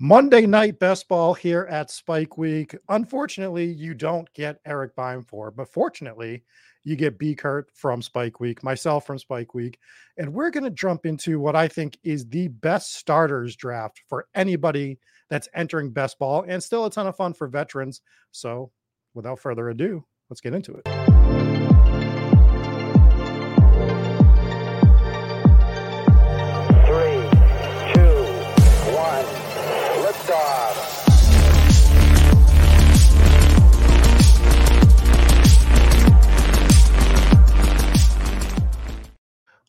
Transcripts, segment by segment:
Monday night best ball here at Spike Week. Unfortunately, you don't get Eric for, but fortunately, you get B Kurt from Spike Week, myself from Spike Week, and we're going to jump into what I think is the best starters draft for anybody that's entering best ball and still a ton of fun for veterans. So, without further ado, let's get into it.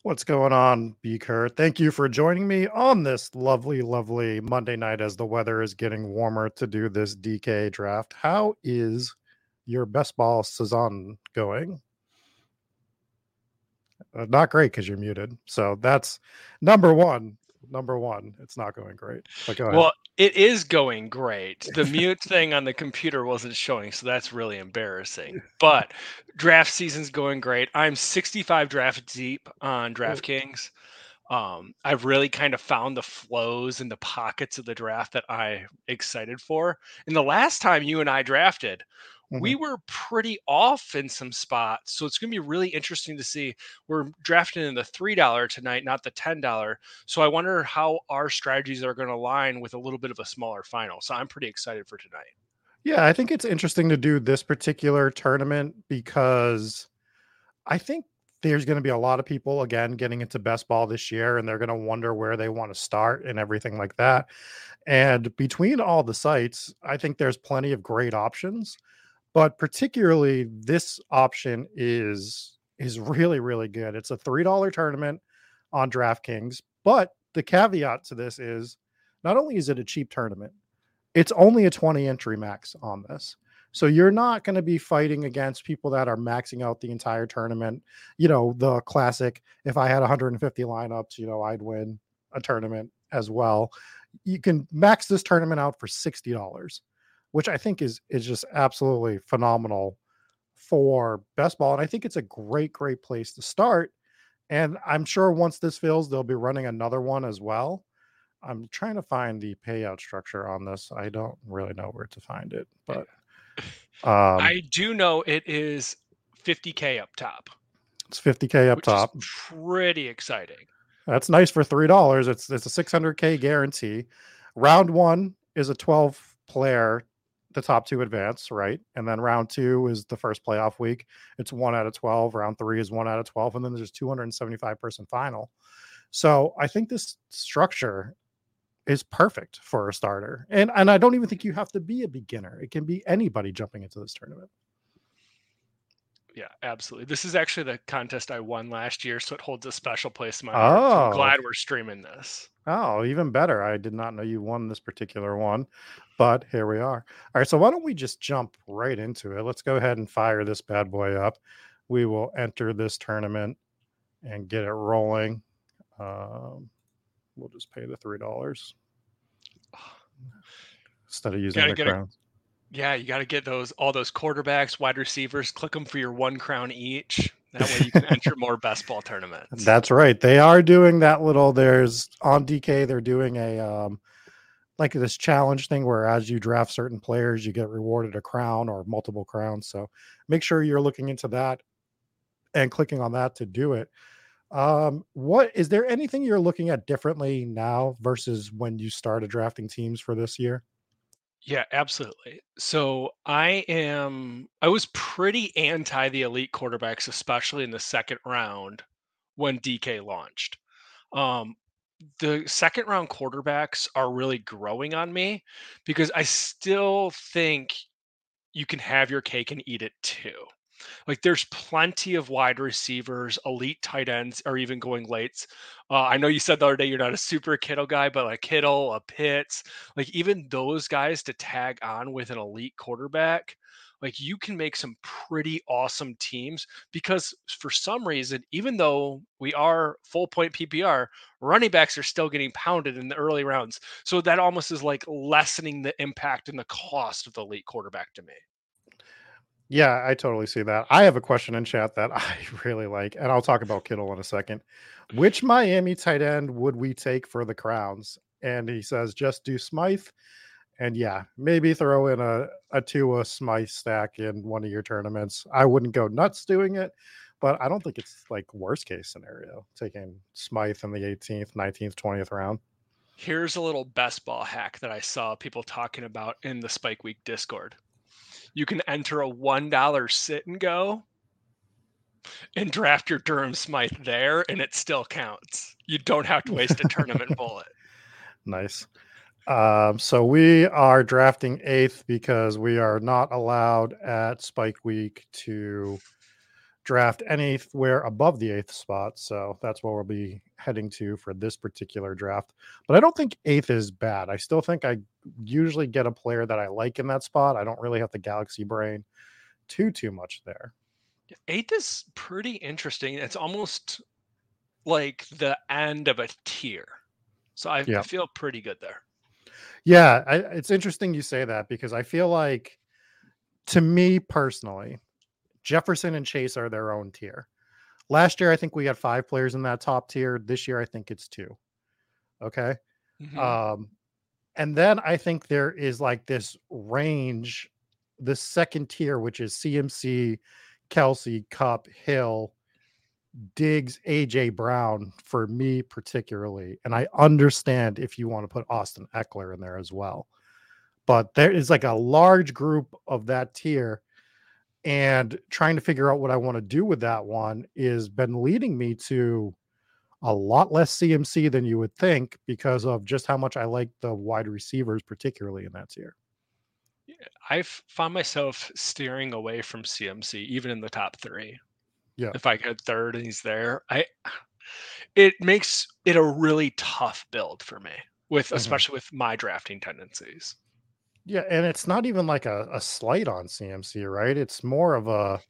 What's going on, B Kurt? Thank you for joining me on this lovely, lovely Monday night as the weather is getting warmer to do this DK draft. How is your best ball season going? Uh, not great because you're muted. So that's number one number one, it's not going great. But go ahead. Well, it is going great. The mute thing on the computer wasn't showing, so that's really embarrassing. But draft season's going great. I'm 65 draft deep on DraftKings. Um, I've really kind of found the flows and the pockets of the draft that I'm excited for. And the last time you and I drafted, Mm-hmm. We were pretty off in some spots. So it's going to be really interesting to see. We're drafting in the $3 tonight, not the $10. So I wonder how our strategies are going to align with a little bit of a smaller final. So I'm pretty excited for tonight. Yeah, I think it's interesting to do this particular tournament because I think there's going to be a lot of people again getting into best ball this year and they're going to wonder where they want to start and everything like that. And between all the sites, I think there's plenty of great options but particularly this option is is really really good. It's a three dollar tournament on DraftKings, but the caveat to this is not only is it a cheap tournament, it's only a 20 entry max on this. So you're not going to be fighting against people that are maxing out the entire tournament. You know, the classic if I had 150 lineups, you know, I'd win a tournament as well. You can max this tournament out for $60 which I think is is just absolutely phenomenal for best ball. And I think it's a great, great place to start. And I'm sure once this fills, they'll be running another one as well. I'm trying to find the payout structure on this. I don't really know where to find it, but um, I do know it is 50k up top. It's 50k up top. pretty exciting. That's nice for three dollars. It's it's a 600k guarantee. Round one is a 12 player the top two advance, right? And then round two is the first playoff week. It's one out of 12. Round three is one out of 12. And then there's 275 person final. So I think this structure is perfect for a starter. And and I don't even think you have to be a beginner. It can be anybody jumping into this tournament. Yeah, absolutely. This is actually the contest I won last year, so it holds a special place in my heart. So I'm oh. glad we're streaming this. Oh, even better. I did not know you won this particular one, but here we are. All right, so why don't we just jump right into it? Let's go ahead and fire this bad boy up. We will enter this tournament and get it rolling. Uh, We'll just pay the three dollars instead of using Gotta the crowns. Yeah, you got to get those all those quarterbacks, wide receivers. Click them for your one crown each. That way you can enter more best ball tournaments. That's right. They are doing that little. There's on DK. They're doing a um, like this challenge thing where as you draft certain players, you get rewarded a crown or multiple crowns. So make sure you're looking into that and clicking on that to do it. Um, what is there anything you're looking at differently now versus when you started drafting teams for this year? Yeah, absolutely. So I am I was pretty anti the elite quarterbacks, especially in the second round when DK launched. Um the second round quarterbacks are really growing on me because I still think you can have your cake and eat it too. Like there's plenty of wide receivers, elite tight ends, or even going late. Uh, I know you said the other day you're not a super Kittle guy, but like Kittle, a Pitts, like even those guys to tag on with an elite quarterback, like you can make some pretty awesome teams because for some reason, even though we are full point PPR, running backs are still getting pounded in the early rounds. So that almost is like lessening the impact and the cost of the elite quarterback to me. Yeah, I totally see that. I have a question in chat that I really like, and I'll talk about Kittle in a second. Which Miami tight end would we take for the crowns? And he says, just do Smythe. And yeah, maybe throw in a, a Tua Smythe stack in one of your tournaments. I wouldn't go nuts doing it, but I don't think it's like worst case scenario taking Smythe in the 18th, 19th, 20th round. Here's a little best ball hack that I saw people talking about in the Spike Week Discord. You can enter a $1 sit and go and draft your Durham Smythe there, and it still counts. You don't have to waste a tournament bullet. Nice. Um, so we are drafting eighth because we are not allowed at Spike Week to draft anywhere above the eighth spot. So that's where we'll be heading to for this particular draft. But I don't think eighth is bad. I still think I usually get a player that I like in that spot. I don't really have the galaxy brain too too much there. Eighth is pretty interesting. It's almost like the end of a tier. So I, Yeah. I feel pretty good there. Yeah, I, it's interesting you say that because I feel like, to me personally, Jefferson and Chase are their own tier. Last year, I think we had five players in that top tier. This year, I think it's two. Okay. Mhm. Um, and then I think there is like this range, the second tier, which is CMC, Kelce, Kupp, Hill, Diggs, AJ Brown for me particularly. And I understand if you want to put Austin Ekeler in there as well. But there is like a large group of that tier. And trying to figure out what I want to do with that one is been leading me to a lot less CMC than you would think because of just how much I like the wide receivers, particularly in that tier. I've found myself steering away from CMC, even in the top three. Yeah. If I get third and he's there, I it makes it a really tough build for me, with Mhm. especially with my drafting tendencies. Yeah, and it's not even like a, a slight on CMC, right? It's more of a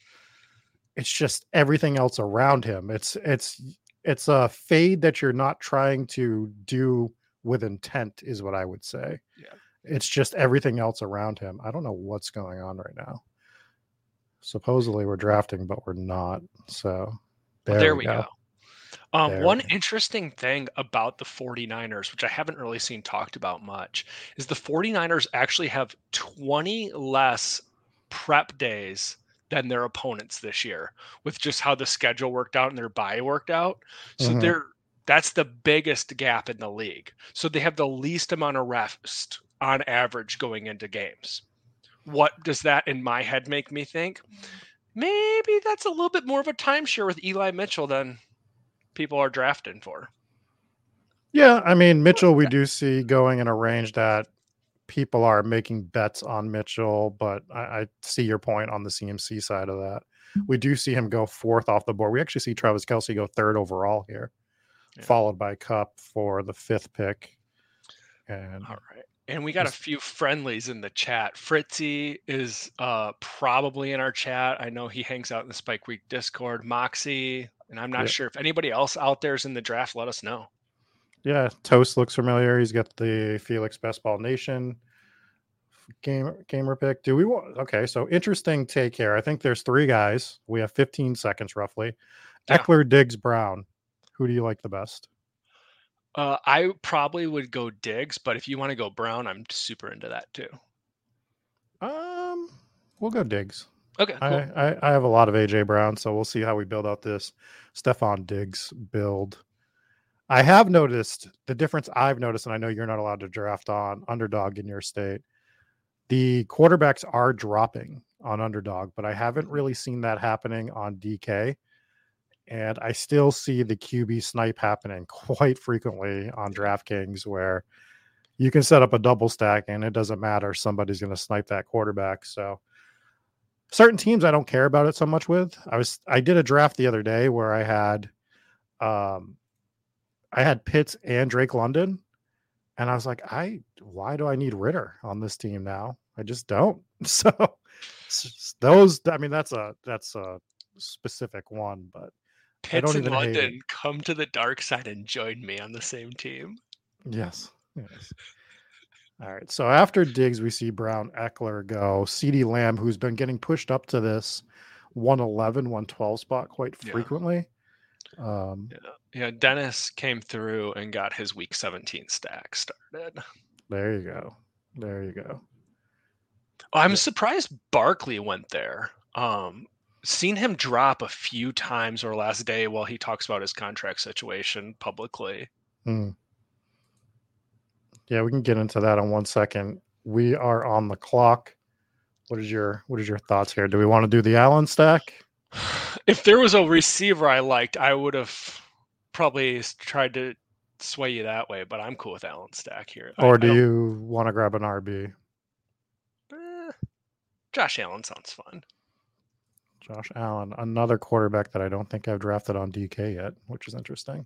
it's just everything else around him. It's it's it's a fade that you're not trying to do with intent, is what I would say. Yeah. It's just everything else around him. I don't know what's going on right now. Supposedly we're drafting, but we're not. So Well, there, we go. Um, one interesting thing about the 49ers, which I haven't really seen talked about much, is the 49ers actually have 20 less prep days than their opponents this year with just how the schedule worked out and their bye worked out. So Mhm. they're that's the biggest gap in the league. So they have the least amount of rest on average going into games. What does that in my head make me think? Maybe that's a little bit more of a timeshare with Eli Mitchell than people are drafting for. Yeah, I mean Mitchell, we do see going in a range that people are making bets on Mitchell, but I, I see your point on the CMC side of that. We do see him go fourth off the board. We actually see Travis Kelce go third overall here, Yeah. followed by Kupp for the fifth pick. And All right. And we got a few friendlies in the chat. Fritzy is uh, probably in our chat. I know he hangs out in the Spike Week Discord. Moxie, and I'm not Yeah. sure if anybody else out there is in the draft. Let us know. Yeah, Toast looks familiar. He's got the Felix Best Ball Nation game gamer pick. Do we want okay? So interesting take here. I think there's three guys. We have 15 seconds roughly. Yeah. Ekeler, Diggs, Brown. Who do you like the best? Uh, I probably would go Diggs, but if you want to go Brown, I'm super into that too. Um, we'll go Diggs. Okay, cool. I, I I have a lot of AJ Brown, so we'll see how we build out this Stefan Diggs build. I have noticed the difference I've noticed, and I know you're not allowed to draft on underdog in your state. The quarterbacks are dropping on underdog, but I haven't really seen that happening on DK. And I still see the QB snipe happening quite frequently on DraftKings where you can set up a double stack and it doesn't matter. Somebody's going to snipe that quarterback. So certain teams I don't care about it so much with. I was I did a draft the other day where I had um I had Pitts and Drake London and I was like I why do I need Ridder on this team now? I just don't. So those I mean that's a that's a specific one, but I don't Pitts and even hate it. London come to the dark side and join me on the same team. Yes. Yes. All right. So after Diggs, we see Brown Ekeler go. CeeDee Lamb, who's been getting pushed up to this 111, 112 spot quite Yeah. frequently. Um, Yeah, Dennis came through and got his week 17 stack started. there you go. There you go. Oh, I'm Yeah. surprised Barkley went there. Um, seen him drop a few times or last day while he talks about his contract situation publicly. Hmm. Yeah, we can get into that in one second. We are on the clock. What is your what is your thoughts here? Do we want to do the Allen stack? If there was a receiver I liked, I would have probably tried to sway you that way, but I'm cool with Allen Stack here. Or I do don't- you want to grab an RB? eh, Josh Allen sounds fun. Josh Allen, another quarterback that I don't think I've drafted on DK yet, which is interesting.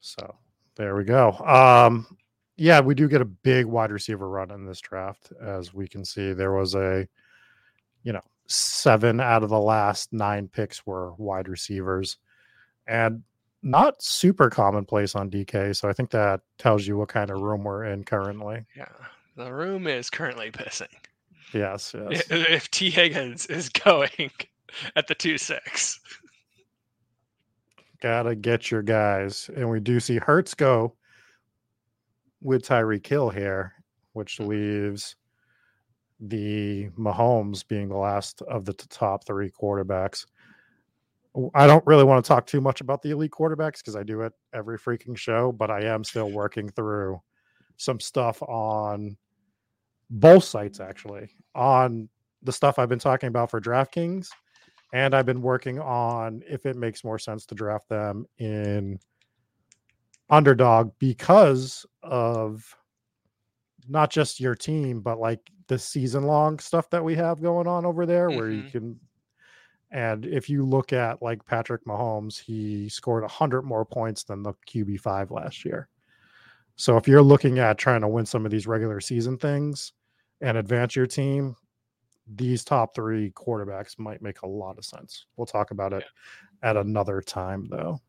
So there we go. Um, yeah, we do get a big wide receiver run in this draft, as we can see. There was a, you know, seven out of the last nine picks were wide receivers, and not super commonplace on DK. So I think that tells you what kind of room we're in currently. Yeah. The room is currently pissing. Yes, yes. If Tee Higgins is going at the 2 6. Gotta get your guys. And we do see Hurts go with Tyreek Hill here, which mm-hmm. leaves the Mahomes being the last of the top three quarterbacks. I don't really want to talk too much about the elite quarterbacks because I do it every freaking show, but I am still working through some stuff on both sites actually on the stuff I've been talking about for DraftKings and I've been working on if it makes more sense to draft them in underdog because of not just your team, but like the season long stuff that we have going on over there where you Mhm. can. And if you look at like Patrick Mahomes, he scored 100 more points than the QB5 last year. So if you're looking at trying to win some of these regular season things and advance your team, these top three quarterbacks might make a lot of sense. We'll talk about it at another time, though.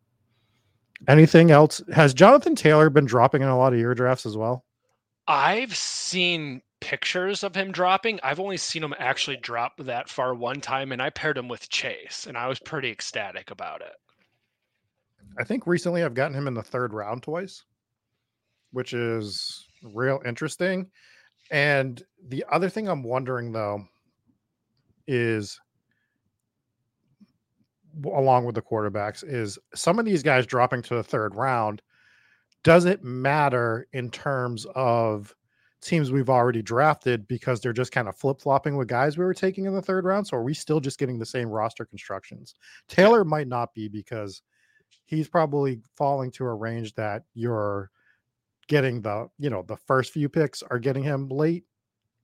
Anything else? Has Jonathan Taylor been dropping in a lot of your drafts as well? I've seen pictures of him dropping. I've only seen him actually drop that far one time, and I paired him with Chase, and I was pretty ecstatic about it. I think recently I've gotten him in the third round twice, which is real interesting. And the other thing I'm wondering though is along with the quarterbacks is some of these guys dropping to the third round does it matter in terms of teams we've already drafted because they're just kind of flip-flopping with guys we were taking in the third round so are we still just getting the same roster constructions? Taylor might not be because he's probably falling to a range that you're getting the you know the first few picks are getting him late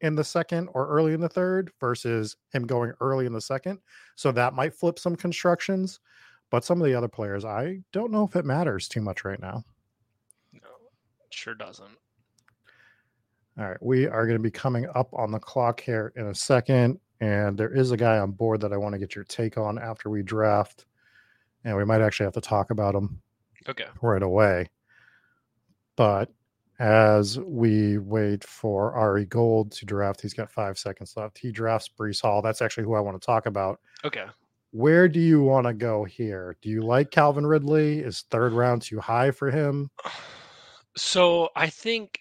in the second or early in the third versus him going early in the second so that might flip some constructions but some of the other players i don't know if it matters too much right now No, it sure doesn't. all right we are going to be coming up on the clock here in a second and there is a guy on board that i want to get your take on after we draft and we might actually have to talk about him Okay. right away. But as we wait for Ari Gold to draft, he's got five seconds left. He drafts Breece Hall. That's actually who I want to talk about. Okay. Where do you want to go here? Do you like Calvin Ridley? Is third round too high for him? So I think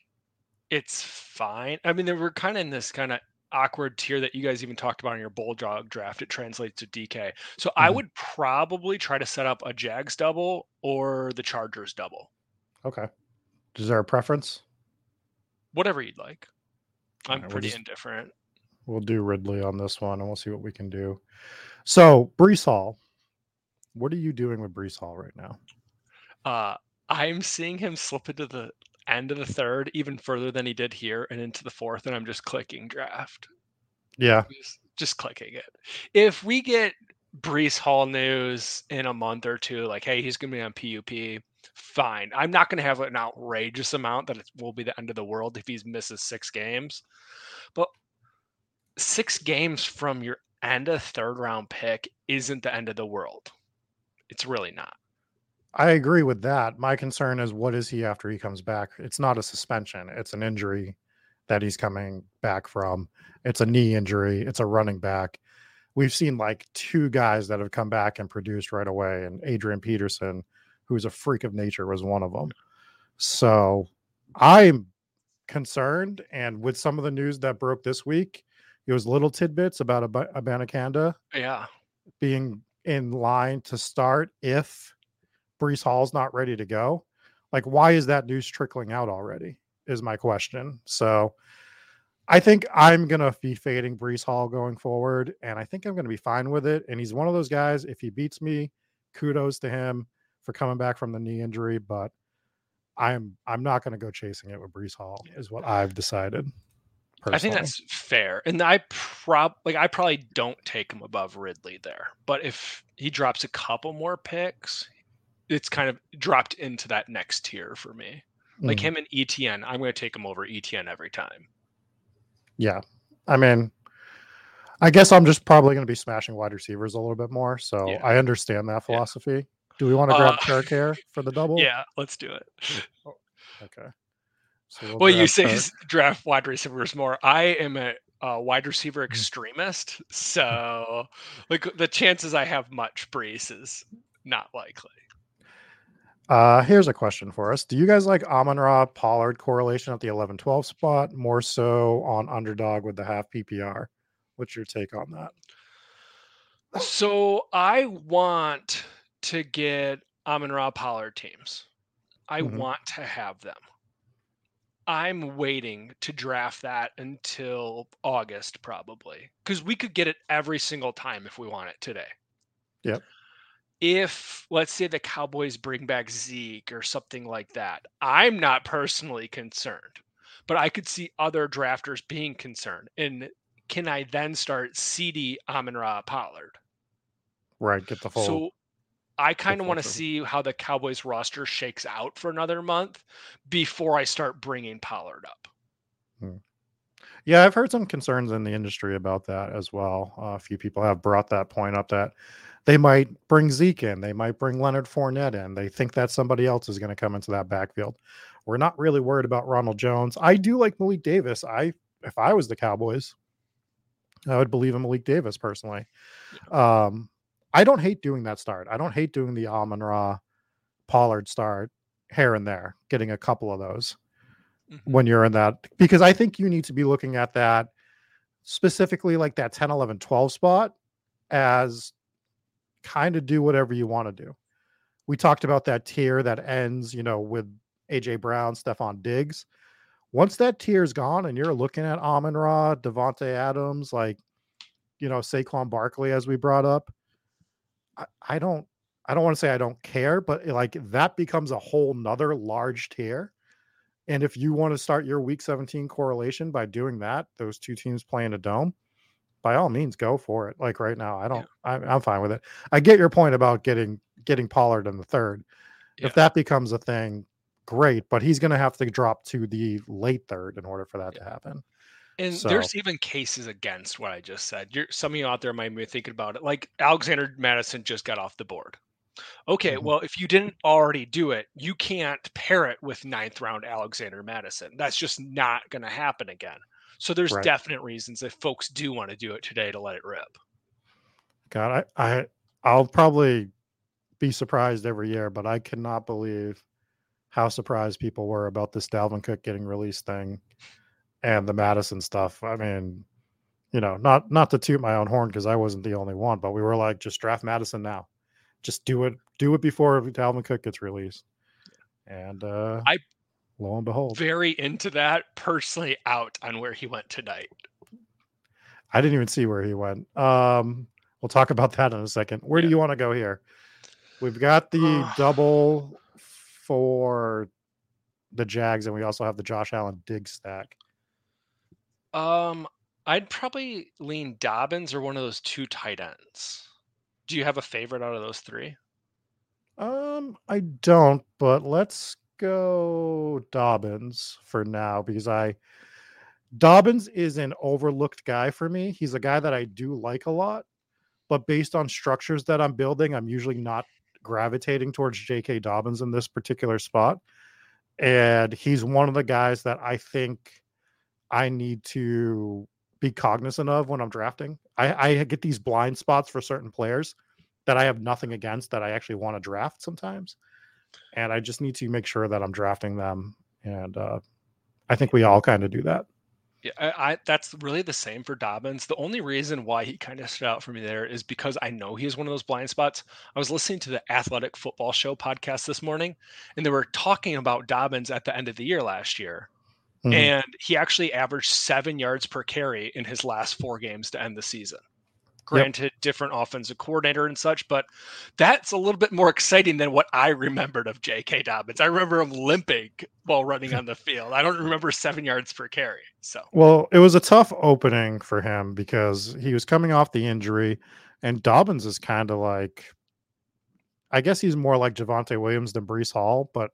it's fine. I mean, we're kind of in this kind of awkward tier that you guys even talked about in your bulldog draft. It translates to DK. So I Mhm. would probably try to set up a Jags double or the Chargers double, Okay. Is there a preference? whatever you'd like. I'm we'll pretty just- indifferent. We'll do Ridley on this one and we'll see what we can do. So, Breece Hall. What are you doing with Breece Hall right now? Uh, I'm seeing him slip into the end of the third even further than he did here and into the fourth, and I'm just clicking draft. Yeah. just, just clicking it. If we get Breece Hall news in a month or two, like, hey, he's going to be on PUP, fine. I'm not going to have an outrageous amount that it will be the end of the world if he misses six games. But six games from your end of third round pick isn't the end of the world. It's really not. I agree with that. My concern is what is he after he comes back? It's not a suspension, it's an injury that he's coming back from. It's a knee injury, it's a running back. We've seen like two guys that have come back and produced right away, and Adrian Peterson, who's a freak of nature, was one of them. So I'm concerned. And with some of the news that broke this week, it was little tidbits about Ab- Abanikanda Yeah. being in line to start if Breece Hall's not ready to go. Like, why is that news trickling out already? Is my question. So I think I'm gonna be fading Breece Hall going forward, and I think I'm gonna be fine with it. And he's one of those guys. If he beats me, kudos to him for coming back from the knee injury. But I'm I'm not gonna go chasing it with Breece Hall, is what I've decided. I think that's fair. And I prob like I probably don't take him above Ridley there. But if he drops a couple more picks, it's kind of dropped into that next tier for me. Like Mhm. him and ETN, I'm going to take him over ETN every time. Yeah. I mean, I guess I'm just probably going to be smashing wide receivers a little bit more. So Yeah. I understand that philosophy. Do we want to grab Uh, here for the double? Yeah, let's do it. Okay. So we'll Well, you say Turk. draft wide receivers more. I am a, a wide receiver Mm. extremist, so like the chances I have much Breece is not likely. Uh, here's a question for us. Do you guys like Amon Ra Pollard correlation at the 11 12 spot more so on underdog with the half PPR? What's your take on that? So I want to get Amon Ra Pollard teams. I Mhm. want to have them. I'm waiting to draft that until August, probably, because we could get it every single time if we want it today. Yep. If, let's say, the Cowboys bring back Zeke or something like that, I'm not personally concerned, but I could see other drafters being concerned. And can I then start CeeDee Amon Ra Pollard? Right. Get the full. So I kind of want to see how the Cowboys roster shakes out for another month before I start bringing Pollard up. Yeah, I've heard some concerns in the industry about that as well. Uh, a few people have brought that point up that they might bring Zeke in, they might bring Leonard Fournette in. They think that somebody else is going to come into that backfield. We're not really worried about Ronald Jones. I do like Malik Davis. I, if I was the Cowboys, I would believe in Malik Davis personally. Um, I don't hate doing that start. I don't hate doing the Amon Ra Pollard start here and there, getting a couple of those Mhm. when you're in that because I think you need to be looking at that specifically like that 10 11 12 spot as kind of do whatever you want to do. We talked about that tier that ends, you know, with AJ Brown, Stefan Diggs. Once that tier is gone and you're looking at Amon Ra, Davante Adams, like you know, Saquon Barkley as we brought up, I, I don't I don't want to say I don't care, but eh, like that becomes a whole nother large tier. And if you want to start your week 17 correlation by doing that, those two teams playing a dome, by all means, go for it. Like right now, I don't, I'm, I'm fine with it. I get your point about getting getting Pollard in the third. Yeah. If that becomes a thing, great. But he's going to have to drop to the late third in order for that to happen. And So- there's even cases against what I just said. You're, some of you out there might be thinking about it. Like Alexander Mattison just got off the board. Okay, Mhm. well, if you didn't already do it, you can't pair it with ninth round Alexander Mattison. That's just not going to happen again. So there's Right. definite reasons if folks do want to do it today to let it rip. God, I, I I'll probably be surprised every year, but I cannot believe how surprised people were about this Dalvin Cook getting released thing and the Mattison stuff. I mean, you know, not not to toot my own horn because I wasn't the only one, but we were like, just draft Mattison now. Just do it, do it before Dalvin Cook gets released. And uh I- lo and behold, Very into that. Personally, out on where he went tonight. I didn't even see where he went. Um, we'll talk about that in a second. Where do you want to go here? We've got the double for the Jags, and we also have the Josh Allen dig stack. Um, I'd probably lean Dobbins or one of those two tight ends. Do you have a favorite out of those three? Um, I don't, but let's go Dobbins for now because I Dobbins is an overlooked guy for me. He's a guy that I do like a lot, but based on structures that I'm building, I'm usually not gravitating towards J.K. Dobbins in this particular spot. And he's one of the guys that I think I need to be cognizant of when I'm drafting. I, I get these blind spots for certain players that I have nothing against that I actually want to draft sometimes. And I just need to make sure that I'm drafting them. And uh, I think we all kind of do that. Yeah, I, I that's really the same for Dobbins. The only reason why he kind of stood out for me there is because I know he is one of those blind spots. I was listening to the Athletic Football Show podcast this morning, and they were talking about Dobbins at the end of the year last year, Mhm. and he actually averaged seven yards per carry in his last four games to end the season. Granted, different offensive coordinator and such, but that's a little bit more exciting than what I remembered of J.K. Dobbins. I remember him limping while running on the field. I don't remember seven yards per carry. So Well, it was a tough opening for him because he was coming off the injury, and Dobbins is kind of like, I guess he's more like Javonte Williams than Breece Hall, but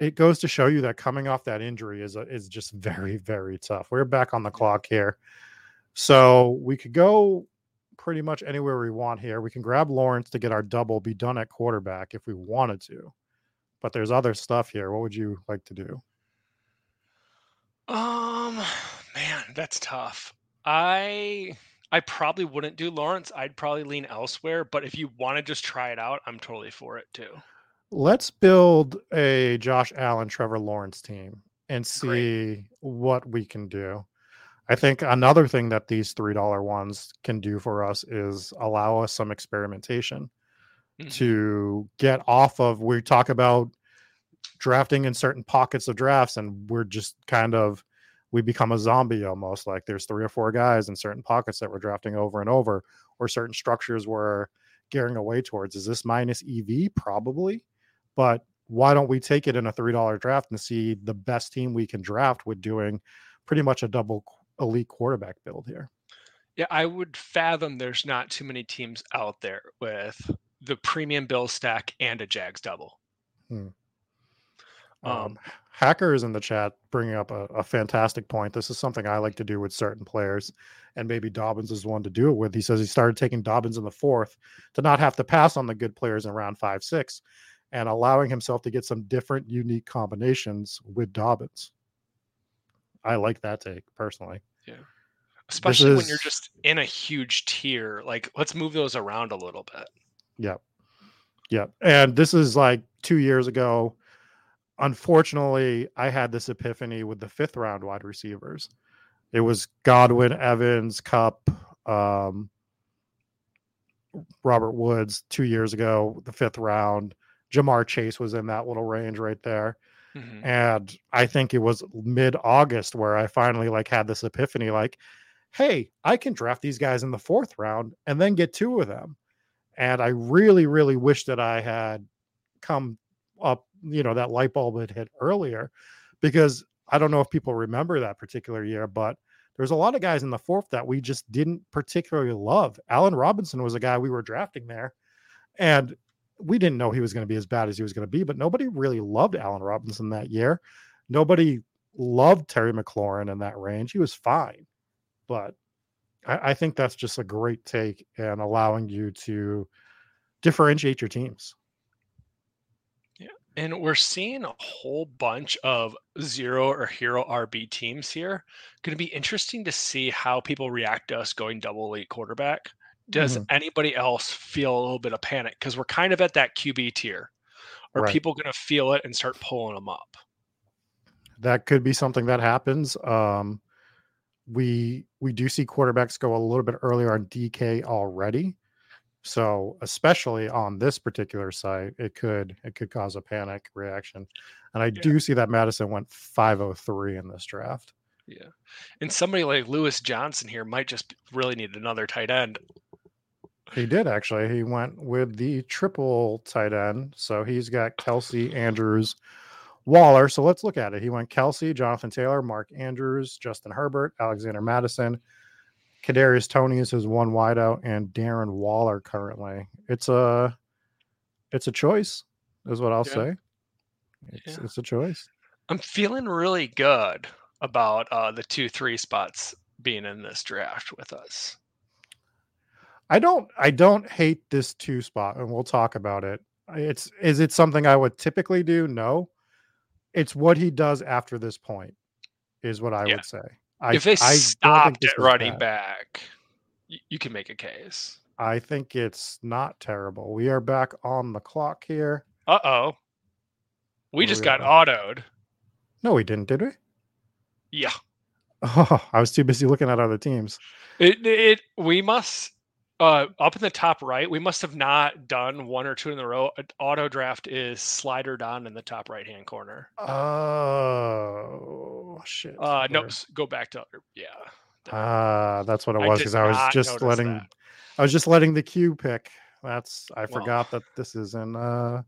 it goes to show you that coming off that injury is a, is just very very tough. We're back on the clock here, so we could go pretty much anywhere we want here. We can grab Lawrence to get our double, be done at quarterback if we wanted to, but there's other stuff here. What would you like to do? Um, man, that's tough. I I probably wouldn't do Lawrence. I'd probably lean elsewhere. But if you want to just try it out, I'm totally for it too. Let's build a Josh Allen, Trevor Lawrence team and see Great. what we can do. I think another thing that these $3 ones can do for us is allow us some experimentation Mhm. to get off of. We talk about drafting in certain pockets of drafts, and we're just kind of we become a zombie almost. Like there's three or four guys in certain pockets that we're drafting over and over, or certain structures we're gearing away towards. Is this minus EV? Probably, but why don't we take it in a three dollar draft and see the best team we can draft with doing pretty much a double elite quarterback build here? Yeah, I would fathom there's not too many teams out there with the premium bill stack and a Jags double. Um, Um, Hacker is in the chat bringing up a, a fantastic point. This is something I like to do with certain players, and maybe Dobbins is one to do it with. He says he started taking Dobbins in the fourth to not have to pass on the good players in round five, six, and allowing himself to get some different, unique combinations with Dobbins. I like that take personally. Yeah. Especially when you're just in a huge tier. Like, let's move those around a little bit. Yep. Yep. And this is like two years ago. Unfortunately, I had this epiphany with the fifth round wide receivers. It was Godwin, Evans, Kupp, um, Robert Woods two years ago, the fifth round. Ja'Marr Chase was in that little range right there. Mhm. And I think it was mid August where I finally like had this epiphany like, hey, I can draft these guys in the fourth round and then get two of them. And I really, really wish that I had come up, you know, that light bulb had hit earlier because I don't know if people remember that particular year, but there's a lot of guys in the fourth that we just didn't particularly love. Allen Robinson was a guy we were drafting there. And we didn't know he was going to be as bad as he was going to be, but nobody really loved Allen Robinson that year. Nobody loved Terry McLaurin in that range. He was fine, but I, I think that's just a great take and allowing you to differentiate your teams. Yeah, And we're seeing a whole bunch of zero or hero RB teams here. Going to be interesting to see how people react to us going double elite quarterback. Does Mhm. anybody else feel a little bit of panic? Because we're kind of at that QB tier. Are Right. people going to feel it and start pulling them up? That could be something that happens. Um, we we do see quarterbacks go a little bit earlier on DK already. So especially on this particular site, it could it could cause a panic reaction. And I Yeah. do see that Mattison went 503 in this draft. Yeah. And somebody like Lewis Johnson here might just really need another tight end. He did actually. He went with the triple tight end. So he's got Kelce, Andrews, Waller. So let's look at it. He went Kelce, Jonathan Taylor, Mark Andrews, Justin Herbert, Alexander Mattison, Kadarius Toney is his one wideout, and Darren Waller currently. It's a it's a choice, is what I'll Yeah. say. It's Yeah. it's a choice. I'm feeling really good about uh, the two, three spots being in this draft with us. I don't I don't hate this two spot, and we'll talk about it. It's is it something I would typically do? No. It's what he does after this point, is what I Yeah. would say. I, if they I don't think stopped at running bad. back, you can make a case. I think it's not terrible. We are back on the clock here. Uh oh. We do just we got got? autoed. No, we didn't, did we? Yeah. Oh, I was too busy looking at other teams. It, it we must uh up in the top right, we must have not done one or two in a row. Auto draft is slider down in the top right hand corner. Oh shit. Uh no, go back to yeah. Ah, that's what it was because I was just letting that. I was just letting the queue pick. That's I Well. forgot that this is in uh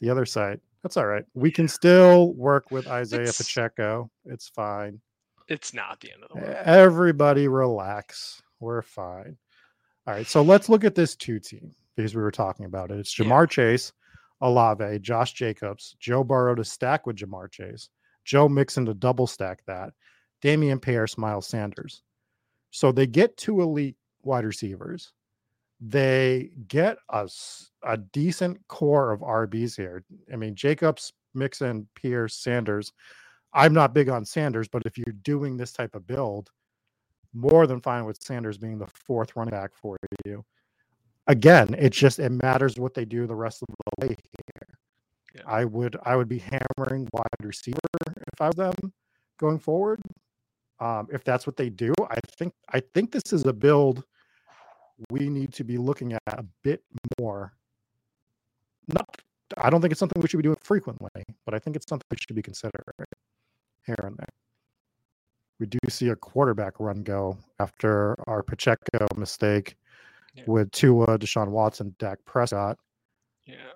the other side. That's all right. We can still work with Isaiah It's- Pacheco. It's fine. It's not the end of the world. Everybody relax. We're fine. All right. So let's look at this two team because we were talking about it. It's Yeah. Ja'Marr Chase, Olave, Josh Jacobs, Joe Burrow to stack with Ja'Marr Chase, Joe Mixon to double stack that, Dameon Pierce, Miles Sanders. So they get two elite wide receivers. They get us a decent core of RBs here. I mean, Jacobs, Mixon, Pierce, Sanders. I'm not big on Sanders, but if you're doing this type of build, more than fine with Sanders being the fourth running back for you. Again, it's just it matters what they do the rest of the way here. Yeah. I would I would be hammering wide receiver if I was them going forward. Um, if that's what they do, I think I think this is a build we need to be looking at a bit more. Not, I don't think it's something we should be doing frequently, but I think it's something we should be considering here and there. We do see a quarterback run go after our Pacheco mistake Yeah. with Tua, Deshaun Watson, Dak Prescott. Yeah.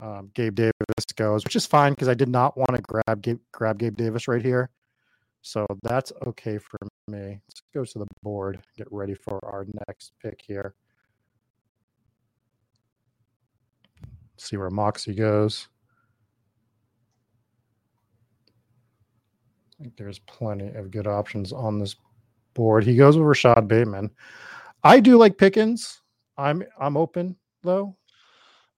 Um, Gabe Davis goes, which is fine because I did not want to grab Gabe, grab Gabe Davis right here. So that's okay for me. Let's go to the board, get ready for our next pick here. See where Moxie goes. I think there's plenty of good options on this board. He goes with Rashod Bateman. I do like Pickens. I'm I'm open though.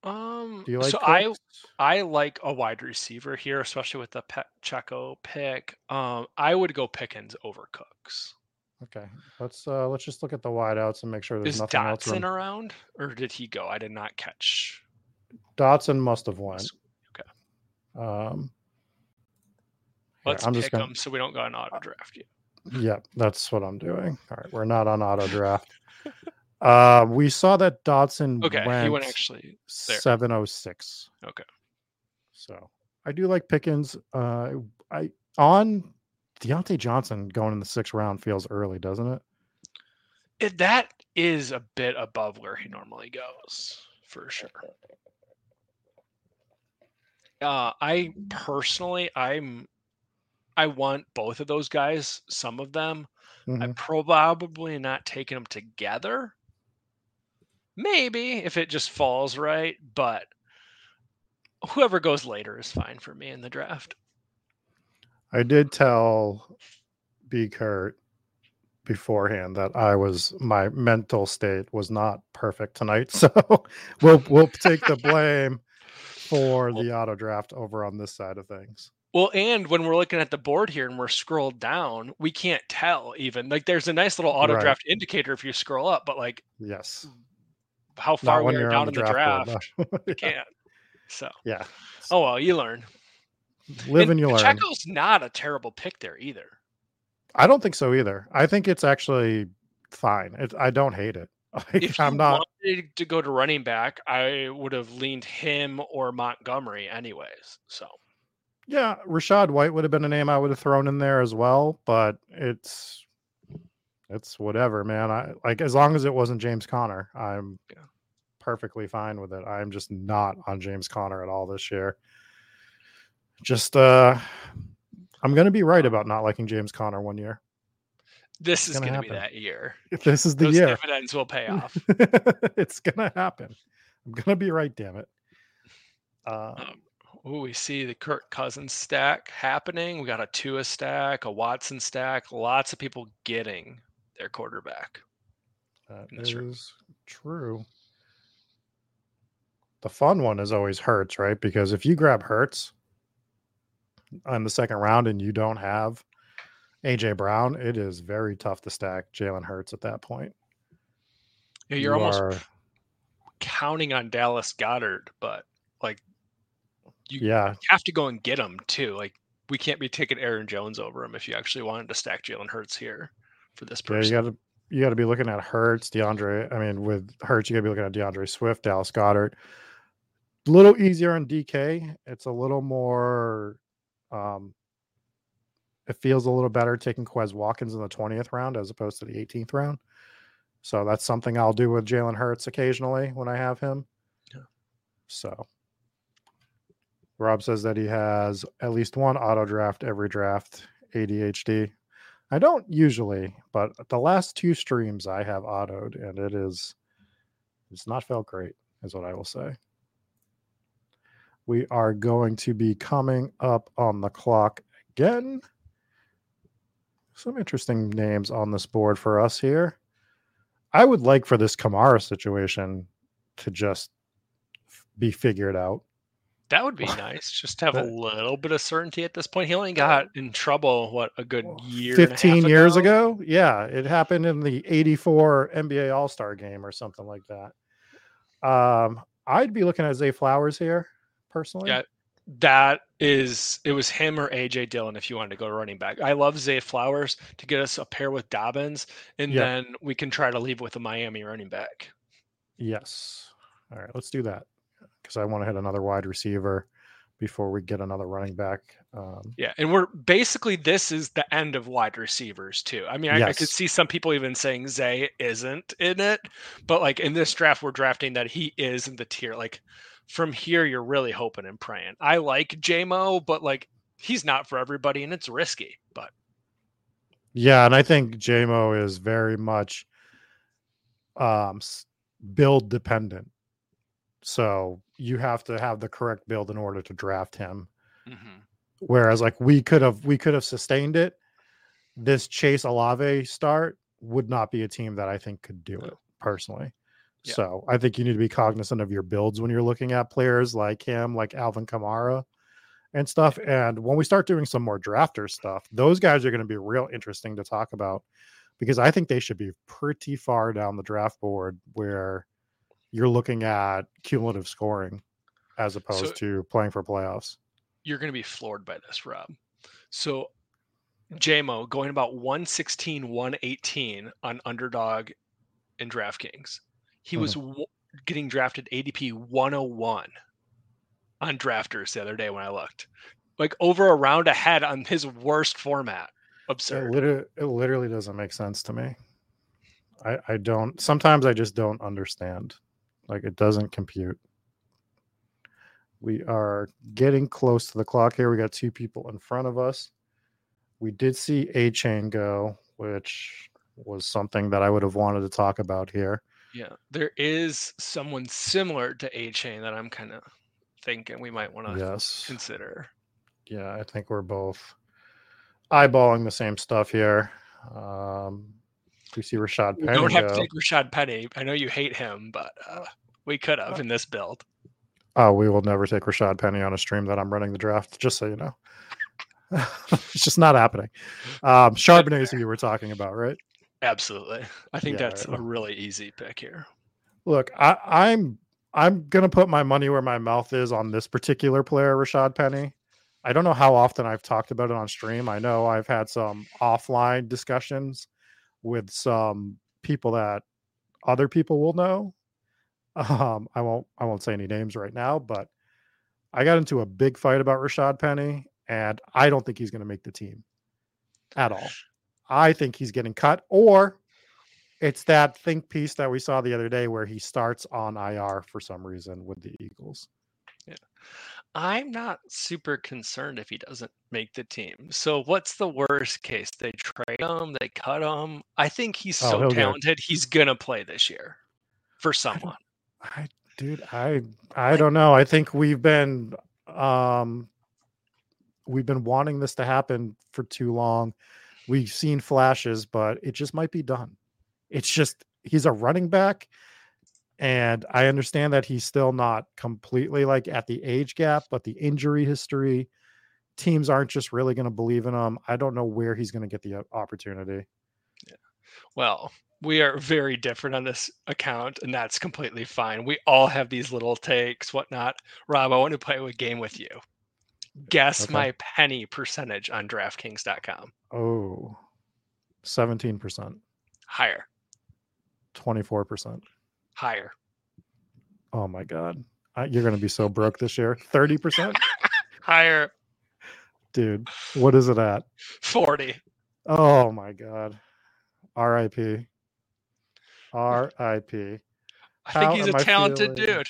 Um Do you like so I? I like a wide receiver here, especially with the Pacheco pick. Um I would go Pickens over Cooks. Okay, let's uh let's just look at the wideouts and make sure there's Is nothing else. Dotson around or did he go? I did not catch. Dotson must have won. Okay. Um, Let's I'm pick just gonna. him so we don't go on auto draft yet. Yeah, that's what I'm doing. All right, we're not on auto draft. uh, we saw that Dotson Okay, went, he went actually there. 706. Okay. So I do like Pickens. Uh, I on Diontae Johnson going in the sixth round feels early, doesn't it? It, that is a bit above where he normally goes, for sure. Uh, I personally, I'm, I want both of those guys. Some of them, I'm Mhm. probably not taking them together. Maybe if it just falls right, but whoever goes later is fine for me in the draft. I did tell B Kurt beforehand that I was my mental state was not perfect tonight. So we'll we'll take the blame for the auto draft over on this side of things. Well, and when we're looking at the board here and we're scrolled down, we can't tell even. Like there's a nice little auto Right. draft indicator if you scroll up, but like Yes. how far we when are you're down on in the the draft draft, no. we can't. So, yeah. oh well, you learn. Live and you learn. Pacheco's not a terrible pick there either. I don't think so either. I think it's actually fine. It, I don't hate it. Like, If I'm not. wanted to go to running back, I would have leaned him or Montgomery anyways. So Yeah, Rachaad White would have been a name I would have thrown in there as well, but it's it's whatever, man. I like as long as it wasn't James Conner, I'm perfectly fine with it. I'm just not on James Conner at all this year. Just uh I'm gonna be right about not liking James Conner one year. this It's is gonna going to be that year. If This is the Those year. dividends will pay off. it's gonna happen. I'm gonna be right, damn it. Uh, Um, ooh, we see the Kirk Cousins stack happening. We got a Tua stack, a Watson stack. Lots of people getting their quarterback. That's true. is true. The fun one is always Hurts, right? Because if you grab Hurts on the second round and you don't have AJ Brown, it is very tough to stack Jalen Hurts at that point. Yeah, You're You almost are- counting on Dallas Goedert, but like you yeah, have to go and get him too. Like we can't be taking Aaron Jones over him if you actually wanted to stack Jalen Hurts here for this yeah. You person. got to you got to be looking at Hurts, D'Andre. I mean, with Hurts, you got to be looking at D'Andre Swift, Dallas Goedert. A little easier on DK. It's a little more. Um, it feels a little better taking Quez Watkins in the twentieth round as opposed to the eighteenth round. So that's something I'll do with Jalen Hurts occasionally when I have him. Yeah. So Rob says that he has at least one auto draft every draft, ADHD. I don't usually, but the last two streams I have autoed, and it is it's not felt great, is what I will say. We are going to be coming up on the clock again. Some interesting names on this board for us here. I would like for this Kamara situation to just be figured out. That would be nice. Just to have a little bit of certainty at this point. He only got in trouble what a good year, and a half 15 years ago. Yeah, it happened in the 84 NBA All Star game or something like that. Um, I'd be looking at Zay Flowers here personally. Yeah. That is, it was him or AJ Dillon if you wanted to go running back. I love Zay Flowers to get us a pair with Dobbins, and Yeah. then we can try to leave with a Miami running back. Yes. All right, let's do that because I want to hit another wide receiver before we get another running back. Um, Yeah, and we're basically this is the end of wide receivers too. I mean, I, I could see some people even saying Zay isn't in it, but like in this draft, we're drafting that he is in the tier. Like from here, you're really hoping and praying. I like JMO, but like he's not for everybody, and it's risky. But yeah, and I think JMO is very much um, build dependent. So you have to have the correct build in order to draft him. mhm. Whereas like we could have we could have sustained it. This Chase Olave start would not be a team that I think could do it personally. Yeah. So I think you need to be cognizant of your builds when you're looking at players like him, like Alvin Kamara and stuff. And when we start doing some more drafter stuff, those guys are going to be real interesting to talk about because I think they should be pretty far down the draft board where you're looking at cumulative scoring as opposed So- to playing for playoffs. you're going to be floored by this, Rob. So JMO going about 116, 118 on underdog in DraftKings. He was mm-hmm. w- getting drafted ADP 101 on drafters the other day when I looked. Like over a round ahead on his worst format. It Absurd. literally, it literally doesn't make sense to me. I, I don't. Sometimes I just don't understand. Like it doesn't compute. We are getting close to the clock here. We got two people in front of us. We did see Achane go, which was something that I would have wanted to talk about here. Yeah. There is someone similar to Achane that I'm kind of thinking we might want to Yes. consider. Yeah, I think we're both eyeballing the same stuff here. Um, We see Rashad We don't have to take Rashad Penny. I know you hate him, but uh, we could have in this build. Oh, we will never take Rashad Penny on a stream that I'm running the draft, just so you know. it's just not happening. Um, Charbonnet is who you were talking about, right? Absolutely. I think Yeah, that's right. a really easy pick here. Look, I, I'm I'm gonna put my money where my mouth is on this particular player, Rashad Penny. I don't know how often I've talked about it on stream. I know I've had some offline discussions with some people that other people will know. Um, I won't I won't say any names right now, but I got into a big fight about Rashad Penny, and I don't think he's going to make the team at all. I think he's getting cut, or it's that think piece that we saw the other day where he starts on IR for some reason with the Eagles. I'm not super concerned if he doesn't make the team. So what's the worst case? They trade him, they cut him. I think he's Oh, so he'll get it. talented. He's gonna play this year for someone. I dude, I I don't know. I think we've been um we've been wanting this to happen for too long. We've seen flashes, but it just might be done. It's just he's a running back and I understand that he's still not completely like at the age gap, but the injury history teams aren't just really going to believe in him. I don't know where he's going to get the opportunity. Well, we are very different on this account, and that's completely fine. We all have these little takes, whatnot. Rob, I want to play a game with you. Guess Okay. my penny percentage on DraftKings.com. Oh, 17%, Higher, 24%. Higher. Oh my god. I, you're going to be so broke this year. 30%? Higher, Dude, what is it at? 40. Oh my god. RIP. RIP. I How think he's a talented feeling? dude.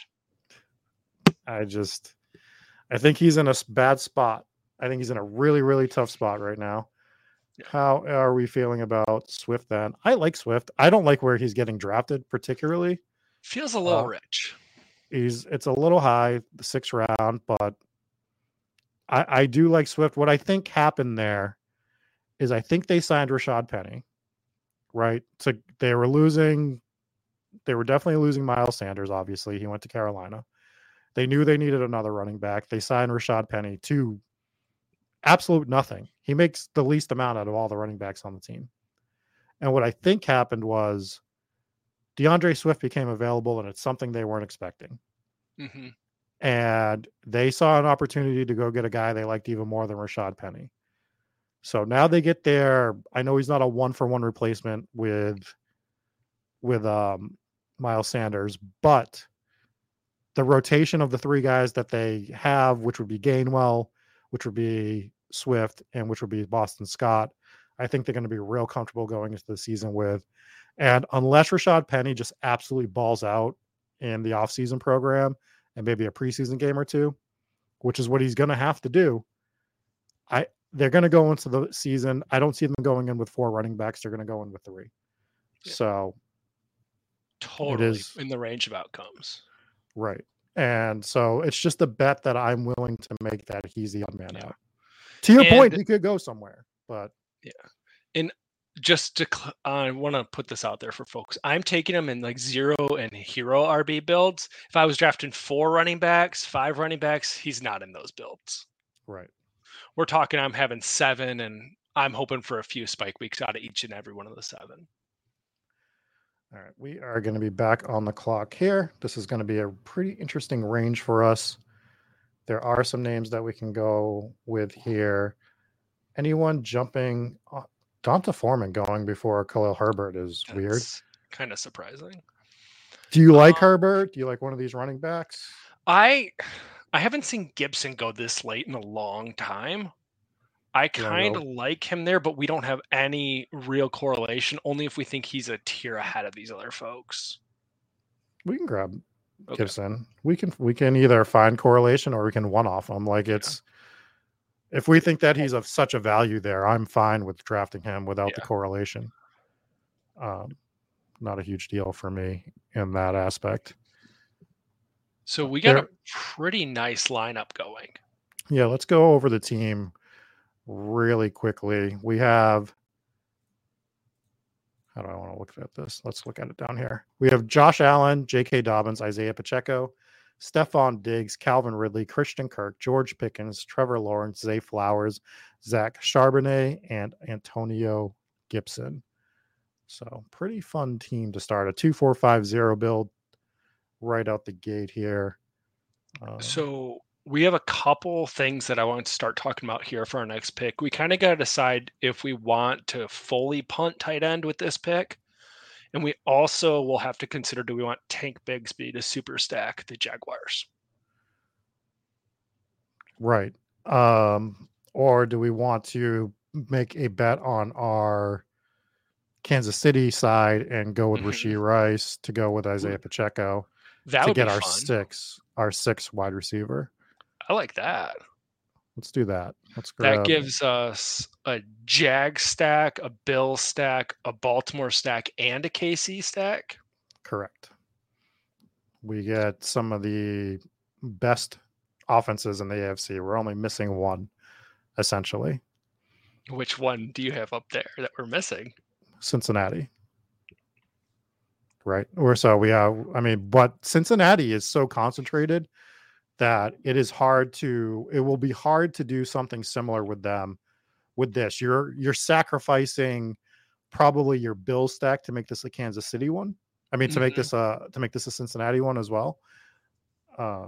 I just I think he's in a bad spot. I think he's in a really really tough spot right now. Yeah. How are we feeling about Swift then? I like Swift. I don't like where he's getting drafted particularly. Feels a little Uh, rich. He's it's a little high, the sixth round, but I, I do like Swift. What I think happened there is I think they signed Rashad Penny, right? So they were losing, they were definitely losing Miles Sanders, obviously. He went to Carolina. They knew they needed another running back. They signed Rashad Penny to absolute nothing. He makes the least amount out of all the running backs on the team. And what I think happened was D'Andre Swift became available, and it's something they weren't expecting hmm and they saw an opportunity to go get a guy they liked even more than Rashad Penny. So now they get there. I know he's not a one for one replacement with with um Miles Sanders, but the rotation of the three guys that they have, which would be Gainwell, which would be Swift, and which would be Boston Scott, I think they're going to be real comfortable going into the season with. And unless Rashad Penny just absolutely balls out in the offseason program and maybe a preseason game or two, which is what he's going to have to do, I they're going to go into the season. I don't see them going in with four running backs. They're going to go in with three. Yeah. So Totally is- in the range of outcomes. Right. And so it's just a bet that I'm willing to make that he's the odd man Yeah. out. To your point, And- he could go somewhere, but just to I want to put this out there for folks. I'm taking them in like zero and hero RB builds. If I was drafting four running backs, five running backs, he's not in those builds. right. We're talking I'm having seven and I'm hoping for a few spike weeks out of each and every one of the seven. All right. We are going to be back on the clock here. This is going to be a pretty interesting range for us. There are some names that we can go with here. Anyone jumping? D'Onta Foreman going before Khalil Herbert is weird. Kind of surprising. Do you like Um, Herbert? Do you like one of these running backs? I I haven't seen Gibson go this late in a long time. I kind of like him there, but we don't have any real correlation. Only if we think he's a tier ahead of these other folks. We can grab Okay. Gibson. We can we can either find correlation or we can one off them. Like it's if we think that he's of such a value there, I'm fine with drafting him without the correlation. Um, not a huge deal for me in that aspect. So we got a pretty nice lineup going. Yeah, let's go over the team really quickly. We have how do I want to look at this? Let's look at it down here. We have Josh Allen, J.K. Dobbins, Isaiah Pacheco, Stefon Diggs, Calvin Ridley, Christian Kirk, George Pickens, Trevor Lawrence, Zay Flowers, Zach Charbonnet, and Antonio Gibson. So pretty fun team to start a two four five zero build right out the gate here. Um, so we have a couple things that I want to start talking about here for our next pick. We kind of got to decide if we want to fully punt tight end with this pick. And we also will have to consider do we want Tank Bigsby to super stack the Jaguars? Right. Um, or do we want to make a bet on our Kansas City side and go with mm-hmm. Rashee Rice to go with Isaiah Pacheco that to get our fun. six, our six wide receiver? I like that. Let's do that. That gives us a Jag stack, a Bill stack, a Baltimore stack, and a KC stack. Correct. We get some of the best offenses in the AFC. We're only missing one, essentially. Which one do you have up there that we're missing? Cincinnati. Right. Or so we have, I mean, but Cincinnati is so concentrated that it is hard to it will be hard to do something similar with them with this. You're you're sacrificing probably your bill stack to make this a kansas city one i mean to mm-hmm. make this a to make this a cincinnati one as well uh,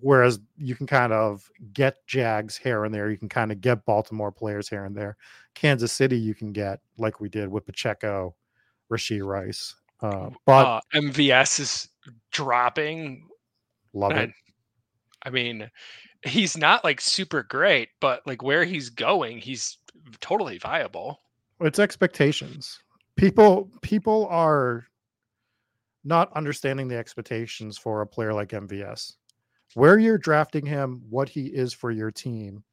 whereas you can kind of get jags here and there. You can kind of get baltimore players here and there. Kansas city you can get like we did with pacheco rashee rice uh, but uh, mvs is dropping. Love it I mean, he's not like super great, but like where he's going, he's totally viable. It's expectations. People people are not understanding the expectations for a player like MVS. Where you're drafting him, what he is for your team.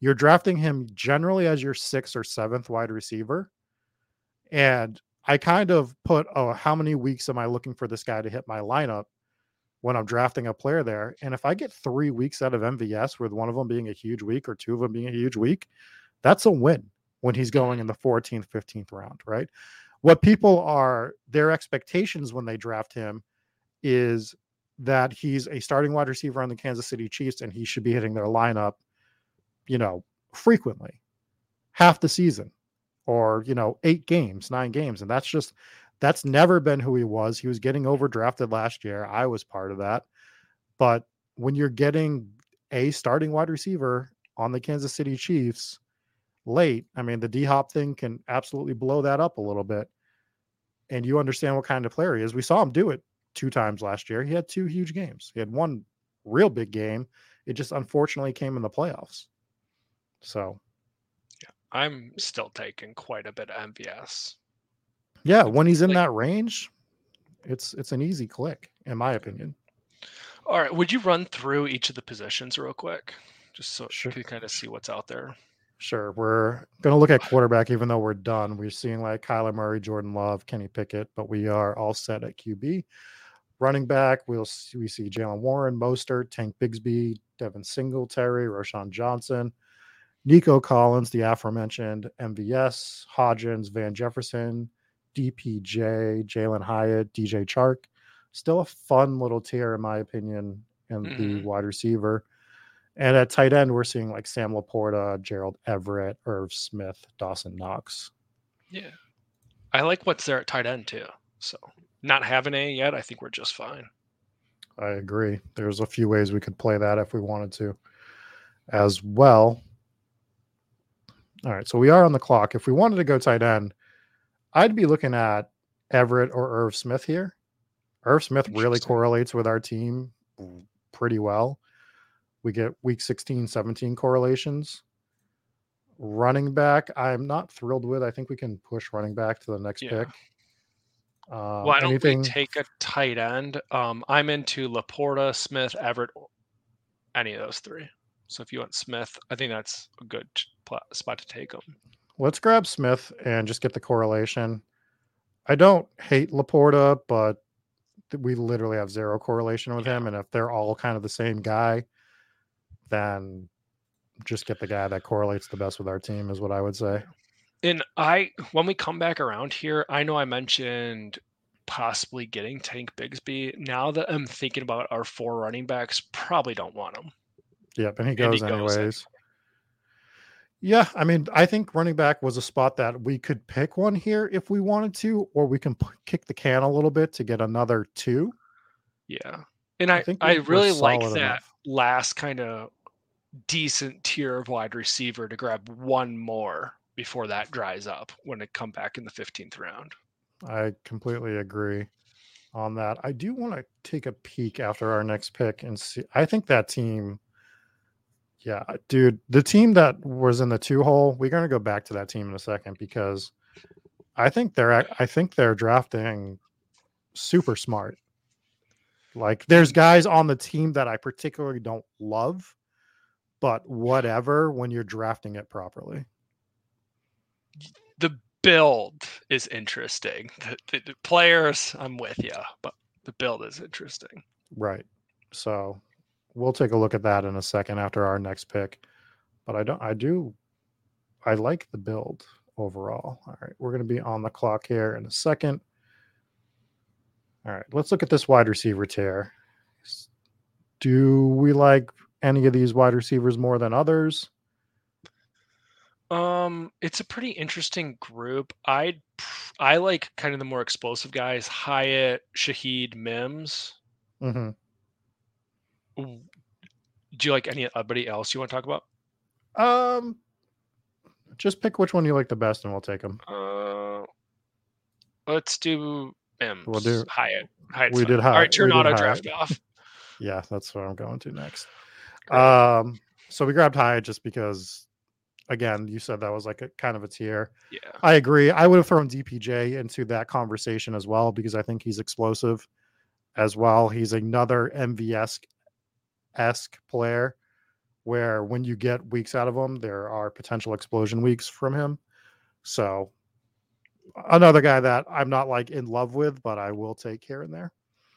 You're drafting him generally as your sixth or seventh wide receiver. And I kind of put, oh, how many weeks am I looking for this guy to hit my lineup? When I'm drafting a player there. And if I get three weeks out of MVS with one of them being a huge week or two of them being a huge week, that's a win when he's going in the 14th, 15th round, right? What people are, their expectations when they draft him is that he's a starting wide receiver on the Kansas City Chiefs and he should be hitting their lineup, you know, frequently, half the season or, you know, eight games, nine games. And that's just, that's never been who he was. He was getting overdrafted last year. I was part of that. But when you're getting a starting wide receiver on the Kansas City Chiefs late, I mean, the D Hop thing can absolutely blow that up a little bit. And you understand what kind of player he is. We saw him do it two times last year. He had two huge games. He had one real big game. It just unfortunately came in the playoffs. So, yeah, I'm still taking quite a bit of MVS. Yeah, when he's in like, that range, it's it's an easy click, in my opinion. All right, would you run through each of the positions real quick, just so sure. you can kind of see what's out there? Sure. We're going to look at quarterback, even though we're done. We're seeing like Kyler Murray, Jordan Love, Kenny Pickett, but we are all set at QB. Running back, we'll see, we see Jaylen Warren, Mostert, Tank Bigsby, Devin Singletary, Roschon Johnson, Nico Collins, the aforementioned MVS, Hodgins, Van Jefferson, DPJ, Jalin Hyatt, DJ Chark. Still a fun little tier, in my opinion, in mm-hmm. the wide receiver. And at tight end, we're seeing like Sam LaPorta, Gerald Everett, Irv Smith, Dawson Knox. Yeah. I like what's there at tight end too. So not having any yet, I think we're just fine. I agree. There's a few ways we could play that if we wanted to as well. All right. So we are on the clock. If we wanted to go tight end, I'd be looking at Everett or Irv Smith here. Irv Smith really correlates with our team pretty well. We get week 16, 17 correlations. Running back, I'm not thrilled with. I think we can push running back to the next yeah. pick. Uh, Why don't anything... we take a tight end? Um, I'm into LaPorta, Smith, Everett, any of those three. So if you want Smith, I think that's a good spot to take him. Let's grab Smith and just get the correlation. I don't hate LaPorta, but we literally have zero correlation with him. And if they're all kind of the same guy, then just get the guy that correlates the best with our team, is what I would say. And I, when we come back around here, I know I mentioned possibly getting Tank Bigsby. Now that I'm thinking about our four running backs, probably don't want him. Yep, and he goes and he anyways. Goes yeah, I mean, I think running back was a spot that we could pick one here if we wanted to, or we can p- kick the can a little bit to get another two. Yeah, and I I, I really like that enough. last kind of decent tier of wide receiver to grab one more before that dries up when it come back in the 15th round. I completely agree on that. I do want to take a peek after our next pick and see. I think that team yeah, uh, dude, the team that was in the two hole, we're gonna go back to that team in a second because I think they're I think they're drafting super smart. Like there's guys on the team that I particularly don't love, but whatever when you're drafting it properly. The build is interesting. The, the, the players, I'm with you, but the build is interesting. Right. So we'll take a look at that in a second after our next pick. But I don't I do I like the build overall. All right, we're going to be on the clock here in a second. All right, let's look at this wide receiver tier. Do we like any of these wide receivers more than others? Um, it's a pretty interesting group. I I like kind of the more explosive guys: Hyatt, Shaheed, Mims. Mm-hmm. Do you like anybody else you want to talk about? Um, just pick which one you like the best, and we'll take them. Uh, let's do M. We'll do Hyatt. Hyatt's we fine. did Hyatt. All right, turn auto draft off. yeah, that's what I'm going to next. Great. Um, so we grabbed Hyatt just because, again, you said that was like a kind of a tier. Yeah, I agree. I would have thrown DPJ into that conversation as well because I think he's explosive as well. He's another MVS esque player where when you get weeks out of him, there are potential explosion weeks from him. So another guy that I'm not like in love with, but I will take here and there.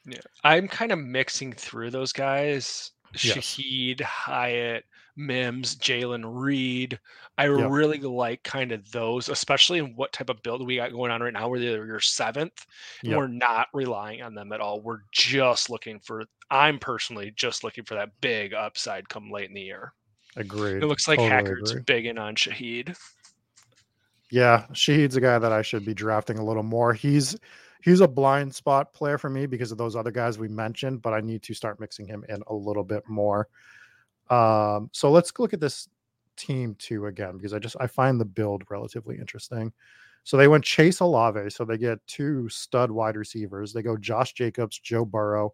Yeah. I'm kind of mixing through those guys. Yes. Shaheed, Hyatt, Mims, Jalen Reed. I Yep. really like kind of those, especially in what type of build we got going on right now, where they're your seventh. Yep. We're not relying on them at all. We're just looking for, I'm personally just looking for that big upside come late in the year. Agreed. It looks like Totally Hackert's agree. big in on Shaheed. Yeah, Shaheed's a guy that I should be drafting a little more. He's he's a blind spot player for me because of those other guys we mentioned, but I need to start mixing him in a little bit more. Um, so let's look at this team too again because I just I find the build relatively interesting. So they went Chase Olave, so they get two stud wide receivers. They go Josh Jacobs, Joe Burrow,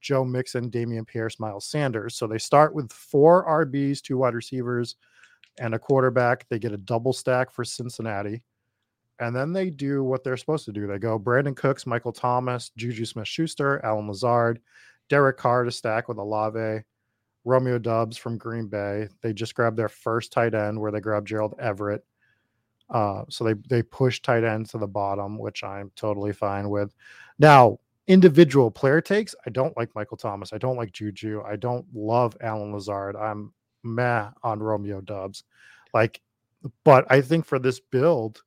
Joe Mixon, Dameon Pierce, Miles Sanders. So they start with four RBs, two wide receivers, and a quarterback. They get a double stack for Cincinnati. And then they do what they're supposed to do. They go Brandin Cooks, Michael Thomas, Juju Smith Schuster, Allen Lazard, Derek Carr to stack with Olave, Romeo Doubs from Green Bay. They just grabbed their first tight end where they grabbed Gerald Everett. Uh, so they they push tight end to the bottom, which I'm totally fine with. Now, individual player takes, I don't like Michael Thomas. I don't like Juju. I don't love Allen Lazard. I'm meh on Romeo Doubs. Like, but I think for this build,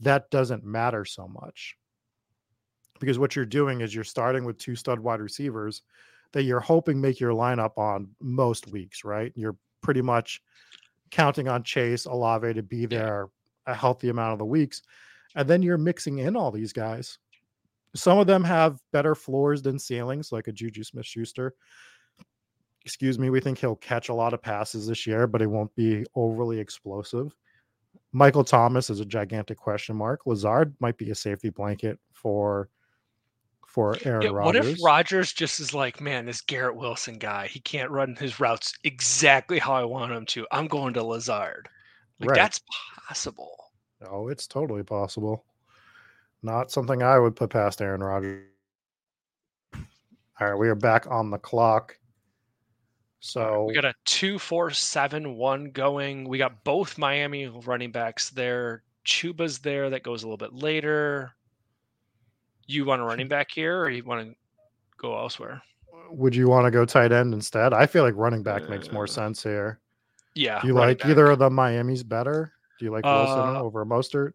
that doesn't matter so much. Because what you're doing is you're starting with two stud wide receivers that you're hoping make your lineup on most weeks, right? You're pretty much counting on Chase Olave to be there a healthy amount of the weeks. And then you're mixing in all these guys. Some of them have better floors than ceilings, like a Juju Smith Schuster. Excuse me, we think he'll catch a lot of passes this year, but he won't be overly explosive. Michael Thomas is a gigantic question mark. Lazard might be a safety blanket for for Aaron Yeah, what if Rodgers just is like, man, this Garrett Wilson guy, he can't run his routes exactly how I want him to. I'm going to Lazard. Like Right. that's possible. Oh, it's totally possible. Not something I would put past Aaron Rodgers. All right, we are back on the clock. So We got a two, four, seven, one going. We got both Miami running backs there. Chuba's there. That goes a little bit later. You want a running back here, or you want to go elsewhere? would you want to go tight end instead? I feel like running back makes more Uh, sense here. Yeah. Do you like back. either of the Miami's better? Do you like Wilson Uh, over Mostert?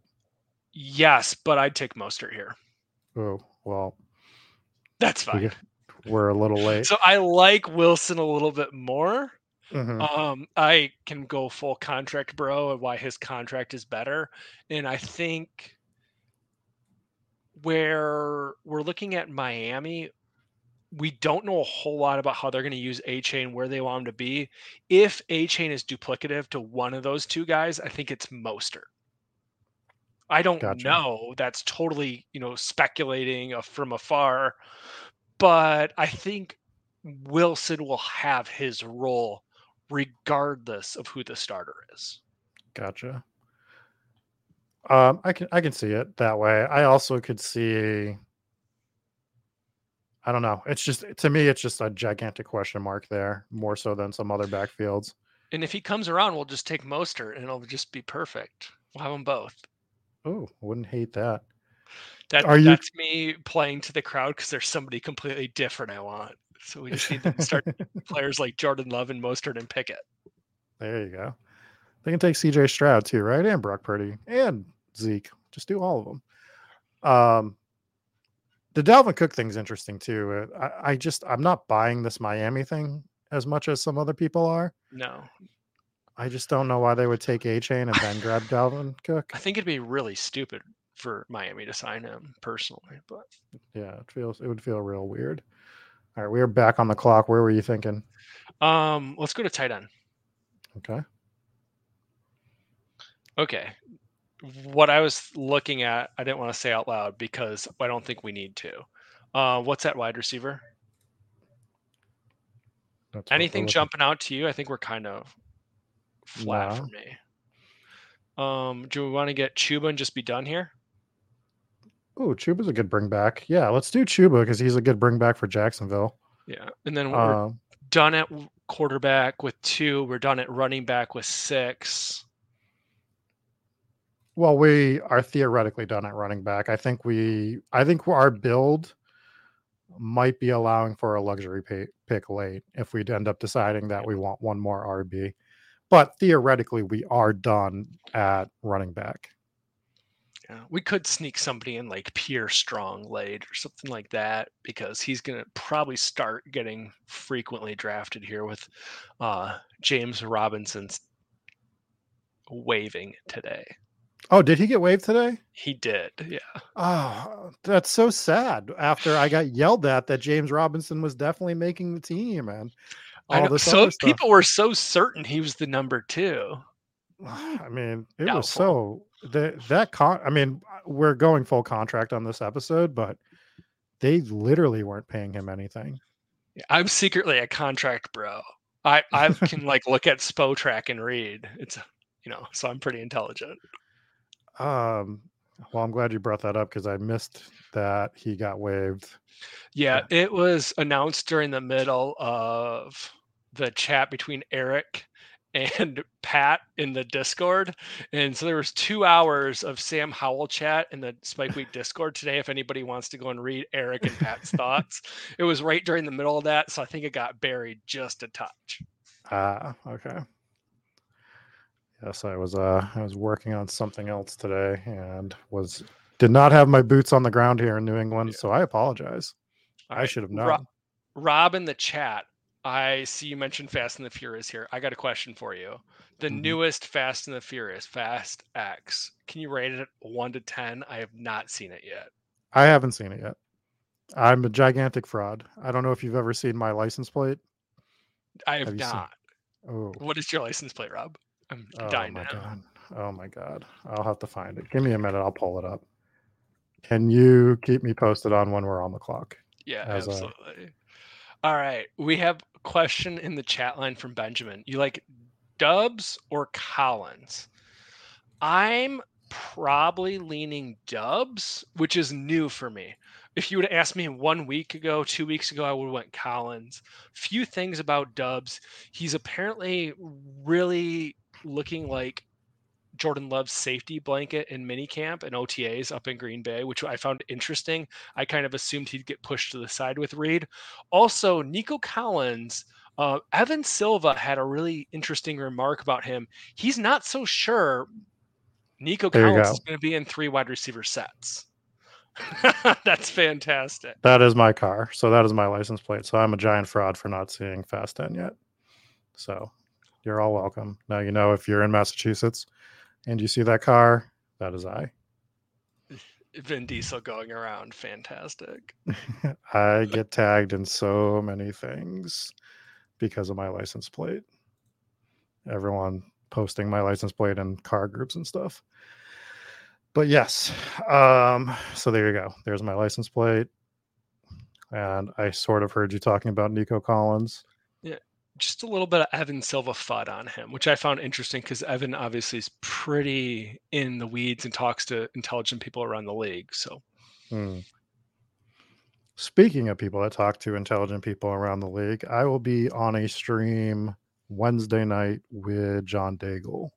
Yes, but I'd take Mostert here. Oh, well, That's fine. We're a little late. So I like Wilson a little bit more. Mhm. Um, I can go full contract, bro, and why his contract is better. And I think where we're looking at Miami, we don't know a whole lot about how they're going to use Achane, where they want him to be. If Achane is duplicative to one of those two guys, I think it's Mostert. I don't Gotcha. know. That's totally, you know, speculating uh, from afar. But I think Wilson will have his role regardless of who the starter is. Gotcha. Um, I can I can see it that way. I also could see. I don't know. It's just to me, it's just a gigantic question mark there, more so than some other backfields. And if he comes around, we'll just take Mostert and it'll just be perfect. We'll have them both. Oh, wouldn't hate that. That, Are you- That's me playing to the crowd because there's somebody completely different I want. So we just need to start players like Jordan Love and Mostert and Pickett. There you go. They can take CJ Stroud too, right? And Brock Purdy and Zeke. Just do all of them. Um, the Dalvin Cook thing's interesting too. Uh, I, I just I'm not buying this Miami thing as much as some other people are. No, I just don't know why they would take Achane and then grab Dalvin Cook. I think it'd be really stupid for Miami to sign him personally. But Yeah, it feels it would feel real weird. All right, we are back on the clock. Where were you thinking? um, let's go to tight end. Okay. Okay. What I was looking at, I didn't want to say out loud because I don't think we need to. Uh, what's that wide receiver? That's Anything jumping out to you? I think we're kind of flat for me. Um, do we want to get Chuba and just be done here? Oh, Chuba's a good bring back. Yeah, let's do Chuba because he's a good bring back for Jacksonville. Yeah. And then we're Um, done at quarterback with two. We're done at running back with six. well, we are theoretically done at running back. I think we, I think our build might be allowing for a luxury pay, pick late if we'd end up deciding that we want one more RB. But theoretically, we are done at running back. Yeah. We could sneak somebody in like Pierre Strong late or something like that because he's going to probably start getting frequently drafted here with uh, James Robinson's waving today. Oh, did he get waived today? He did. Yeah. Oh, that's so sad. After I got yelled at that James Robinson was definitely making the team, and all this So people were so certain he was the number two. I mean, it Doubtful. was so that that con. I mean, we're going full contract on this episode, but they literally weren't paying him anything. I'm secretly a contract bro. I I can like look at Spotrac and read. It's you know, so I'm pretty intelligent. Um, well, I'm glad you brought that up because I missed that he got waived. Yeah, it was announced during the middle of the chat between Eric and Pat in the Discord. And so there was two hours of Sam Howell chat in the Spike Week Discord today. If anybody wants to go and read Eric and Pat's thoughts, it was right during the middle of that. So I think it got buried just a touch. Ah, okay. Yes, I was. Uh, I was working on something else today and was did not have my boots on the ground here in New England, so I apologize. All I right, should have known. Rob in the chat, I see you mentioned Fast and the Furious here. I got a question for you. The Mhm. newest Fast and the Furious, Fast X, can you rate it one to 10? I have not seen it yet. I haven't seen it yet. I'm a gigantic fraud. I don't know if you've ever seen my license plate. I have, Have you seen- not. Oh, What is your license plate, Rob? I'm oh dying my to know. god. Oh my god. I'll have to find it. Give me a minute. I'll pull it up. Can you keep me posted on when we're on the clock? Yeah, as a- absolutely. All right. We have a question in the chat line from Benjamin. You like Doubs or Collins? I'm probably leaning Doubs, which is new for me. If you would have asked me one week ago, two weeks ago, I would have went Collins. Few things about Doubs. He's apparently really looking like Jordan Love's safety blanket in minicamp and OTAs up in Green Bay, which I found interesting. I kind of assumed he'd get pushed to the side with Reed. Also, Nico Collins, uh, Evan Silva had a really interesting remark about him. He's not so sure Nico There Collins go. is going to be in three wide receiver sets. That's fantastic. That is my car. So that is my license plate. So I'm a giant fraud for not seeing Fast 10 yet. So you're all welcome. Now you know if you're in Massachusetts and you see that car, that is I. Vin Diesel going around, fantastic. I get tagged in so many things because of my license plate. Everyone posting my license plate in car groups and stuff. But yes, um, so there you go. There's my license plate. And I sort of heard you talking about Nico Collins. Just a little bit of Evan Silva FUD on him, which I found interesting because Evan obviously is pretty in the weeds and talks to intelligent people around the league. So Hmm. Speaking of people that talk to intelligent people around the league, I will be on a stream Wednesday night with John Daigle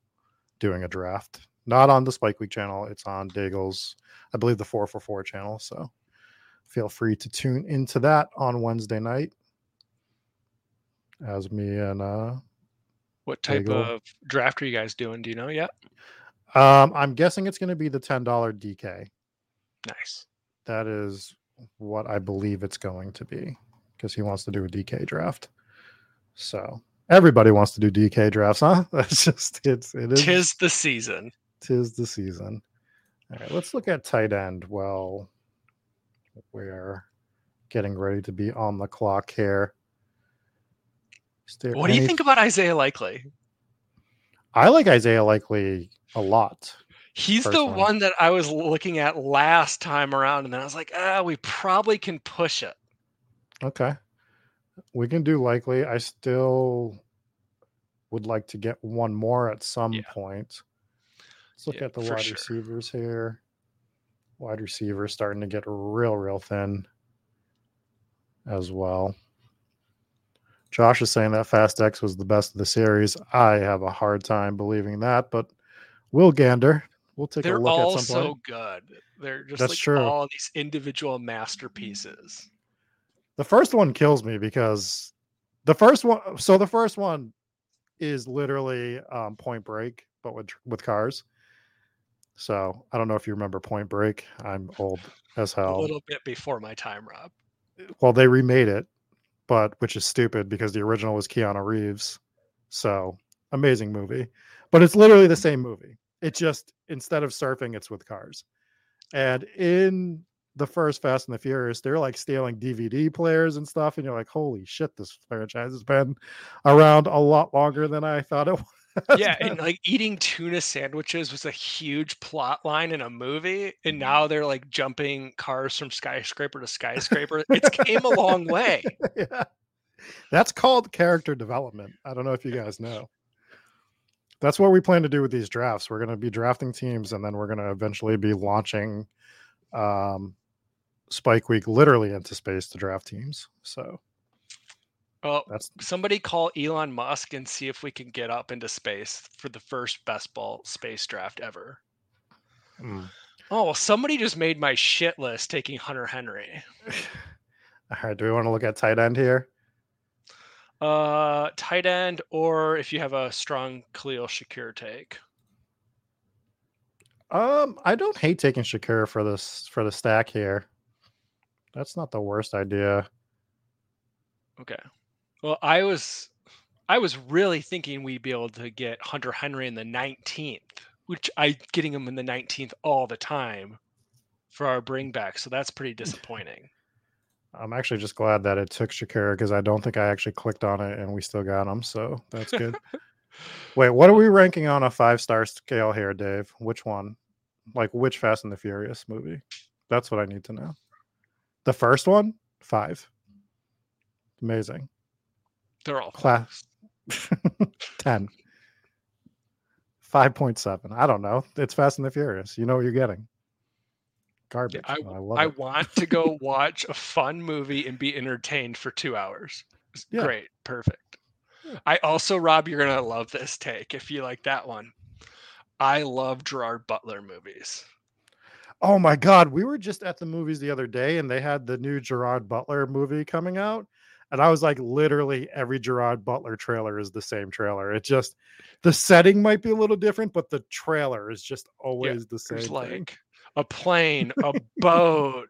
doing a draft. Not on the Spike Week channel, it's on Daigle's, I believe, the 4for4 channel. So feel free to tune into that on Wednesday night as me and uh what type of draft are you guys doing? Do you know yet? um I'm guessing it's going to be the $10 DK. Nice. That is what I believe it's going to be because he wants to do a DK draft. So everybody wants to do DK drafts, huh? That's just it's it is Tis the season. tis the season. All right, let's look at tight end. Well, we're getting ready to be on the clock here. What do you think about Isaiah Likely? I like Isaiah Likely a lot. He's the one that I was looking at last time around, and then I was like, ah, we probably can push it. Okay. We can do likely. I still would like to get one more at some Yeah. point. Let's look Yeah, at the wide sure. receivers here. Wide receivers starting to get real, real thin as well. Josh is saying that Fast X was the best of the series. I have a hard time believing that, but we'll gander. We'll take They're a look all at some so point. good. They're just That's like true. all these individual masterpieces. The first one kills me because the first one. So the first one is literally um, Point Break, but with with cars. So I don't know if you remember Point Break. I'm old as hell. A little bit before my time, Rob. Well, they remade it, but which is stupid because the original was Keanu Reeves. So amazing movie, but it's literally the mm-hmm. same movie. It just instead of surfing, it's with cars. And in the first Fast and the Furious, they're like stealing DVD players and stuff, and you're like, "Holy shit! This franchise has been around a lot longer than I thought it was." Yeah, and like eating tuna sandwiches was a huge plot line in a movie, Mm-hmm. and now they're like jumping cars from skyscraper to skyscraper. It's came a long way. yeah. That's called character development. I don't know if you guys know. That's what we plan to do with these drafts. We're going to be drafting teams and then we're going to eventually be launching um, Spike Week literally into space to draft teams. So Well, that's somebody call Elon Musk and see if we can get up into space for the first best ball space draft ever. mm. Oh, somebody just made my shit list taking Hunter Henry. all right. Do we want to look at tight end here? Uh, tight end, or if you have a strong Khalil Shakir take. Um, I don't hate taking Shakir for this for the stack here. That's not the worst idea. Okay. Well, I was, I was really thinking we'd be able to get Hunter Henry in the 19th, which I getting him in the 19th all the time for our bring back. So that's pretty disappointing. I'm actually just glad that it took Shakira because I don't think I actually clicked on it and we still got him. So that's good. Wait, what are we ranking on a five star scale here, Dave? Which one? Like which Fast and the Furious movie? That's what I need to know. The first one, five. Amazing. They're all Class. 10. 5.7. I don't know. It's Fast and the Furious. You know what you're getting. Garbage. I, I I it. want to go watch a fun movie and be entertained for two hours. Yeah. Great. Perfect. Yeah. I also, Rob, you're going to love this take if you like that one. I love Gerard Butler movies. Oh my god, we were just at the movies the other day and they had the new Gerard Butler movie coming out And I was like, literally every Gerard Butler trailer is the same trailer. It just the setting might be a little different, but the trailer is just always the same. Thing. like a plane, a boat,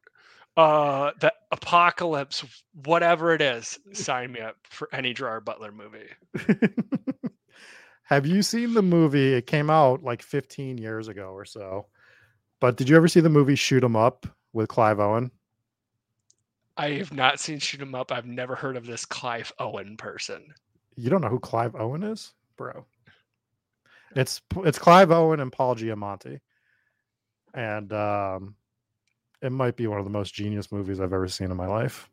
uh, the apocalypse, whatever it is. Sign me up for any Gerard Butler movie. Have you seen the movie? It came out like 15 years ago or so. But did you ever see the movie Shoot 'em Up with Clive Owen? I have not seen Shoot 'em Up. I've never heard of this Clive Owen person. You don't know who Clive Owen is, bro? It's it's Clive Owen and Paul Giamatti, and um, it might be one of the most genius movies I've ever seen in my life.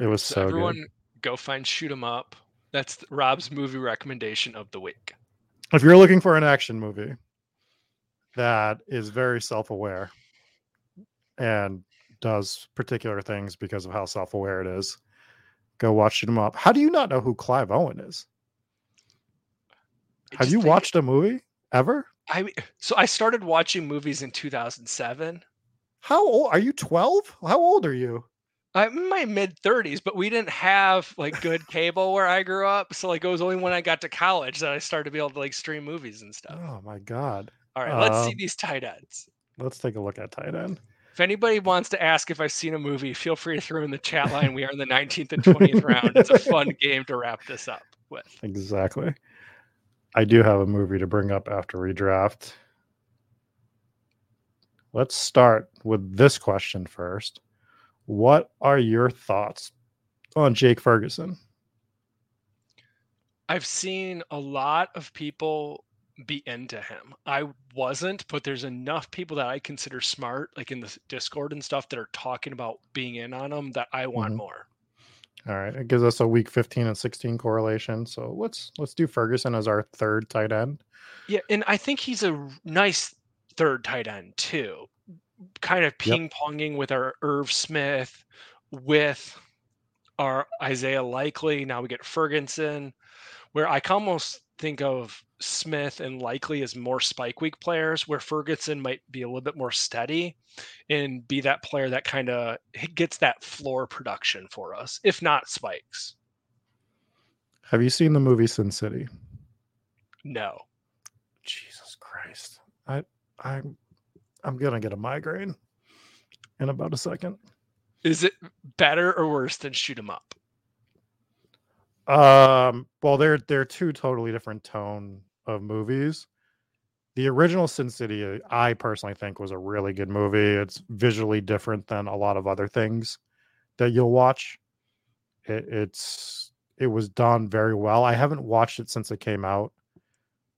It was so, everyone good. go find Shoot 'em Up. That's Rob's movie recommendation of the week. If you're looking for an action movie that is very self-aware and does particular things because of how self-aware it is, go watch 'em Up. How do you not know who Clive Owen is? I Have you watched a movie ever? I so I started watching movies in 2007. How old are you? 12? How old are you? I'm in my mid 30s, but we didn't have like good cable where I grew up. So like it was only when I got to college that I started to be able to like stream movies and stuff. Oh my god. All right, let's see um, these tight ends. Let's take a look at tight end. If anybody wants to ask if I've seen a movie, feel free to throw in the chat line. We are in the 19th and 20th round. It's a fun game to wrap this up with. Exactly. I do have a movie to bring up after redraft. Let's start with this question first. What are your thoughts on Jake Ferguson? I've seen a lot of people be into him. I wasn't, but there's enough people that I consider smart, like in the Discord and stuff, that are talking about being in on him that I want Mhm. more. All right, it gives us a week 15 and 16 correlation. So let's let's do Ferguson as our third tight end. Yeah, and I think he's a nice third tight end too. Kind of ping ponging with our Irv Smith, with our Isaiah Likely. Now we get Ferguson, where I almost think of Smith and Likely as more spike week players, where Ferguson might be a little bit more steady and be that player that kind of gets that floor production for us, if not spikes. Have you seen the movie Sin City? No. Jesus Christ. I I'm I'm gonna get a migraine in about a second. Is it better or worse than shoot 'em up? Um, well, they're they're two totally different tone of movies. The original Sin City, I personally think, was a really good movie. It's visually different than a lot of other things that you'll watch. It, it's it was done very well. I haven't watched it since it came out,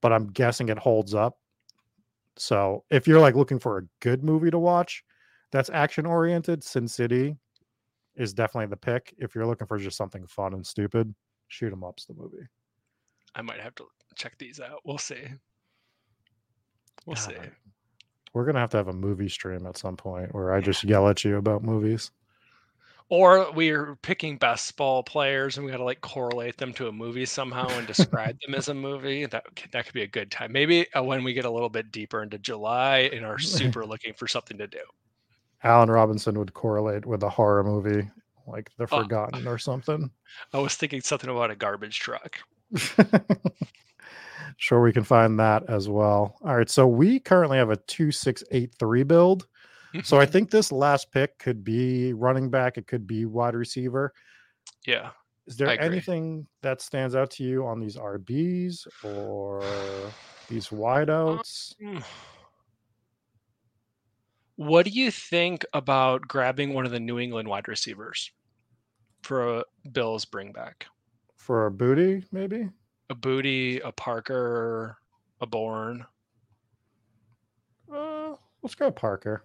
but I'm guessing it holds up. So if you're like looking for a good movie to watch, that's action oriented. Sin City is definitely the pick. If you're looking for just something fun and stupid, Shoot 'em up's the movie. I might have to check these out. We'll see. We'll God, see. We're gonna have to have a movie stream at some point where I just yell at you about movies. Or we're picking best ball players and we got to like correlate them to a movie somehow and describe them as a movie. That could, that could be a good time. Maybe uh, when we get a little bit deeper into July and are super looking for something to do. Alan Robinson would correlate with a horror movie like The Oh. Forgotten or something. I was thinking something about a garbage truck. sure, we can find that as well. All right, so we currently have a two six eight three build. So I think this last pick could be running back. It could be wide receiver. yeah. Is there anything that stands out to you on these RBs or these wideouts? Mm. What do you think about grabbing one of the New England wide receivers for a Bills bring back? For a booty, maybe? A Booty, a Parker, a Bourne. Uh, let's go Parker.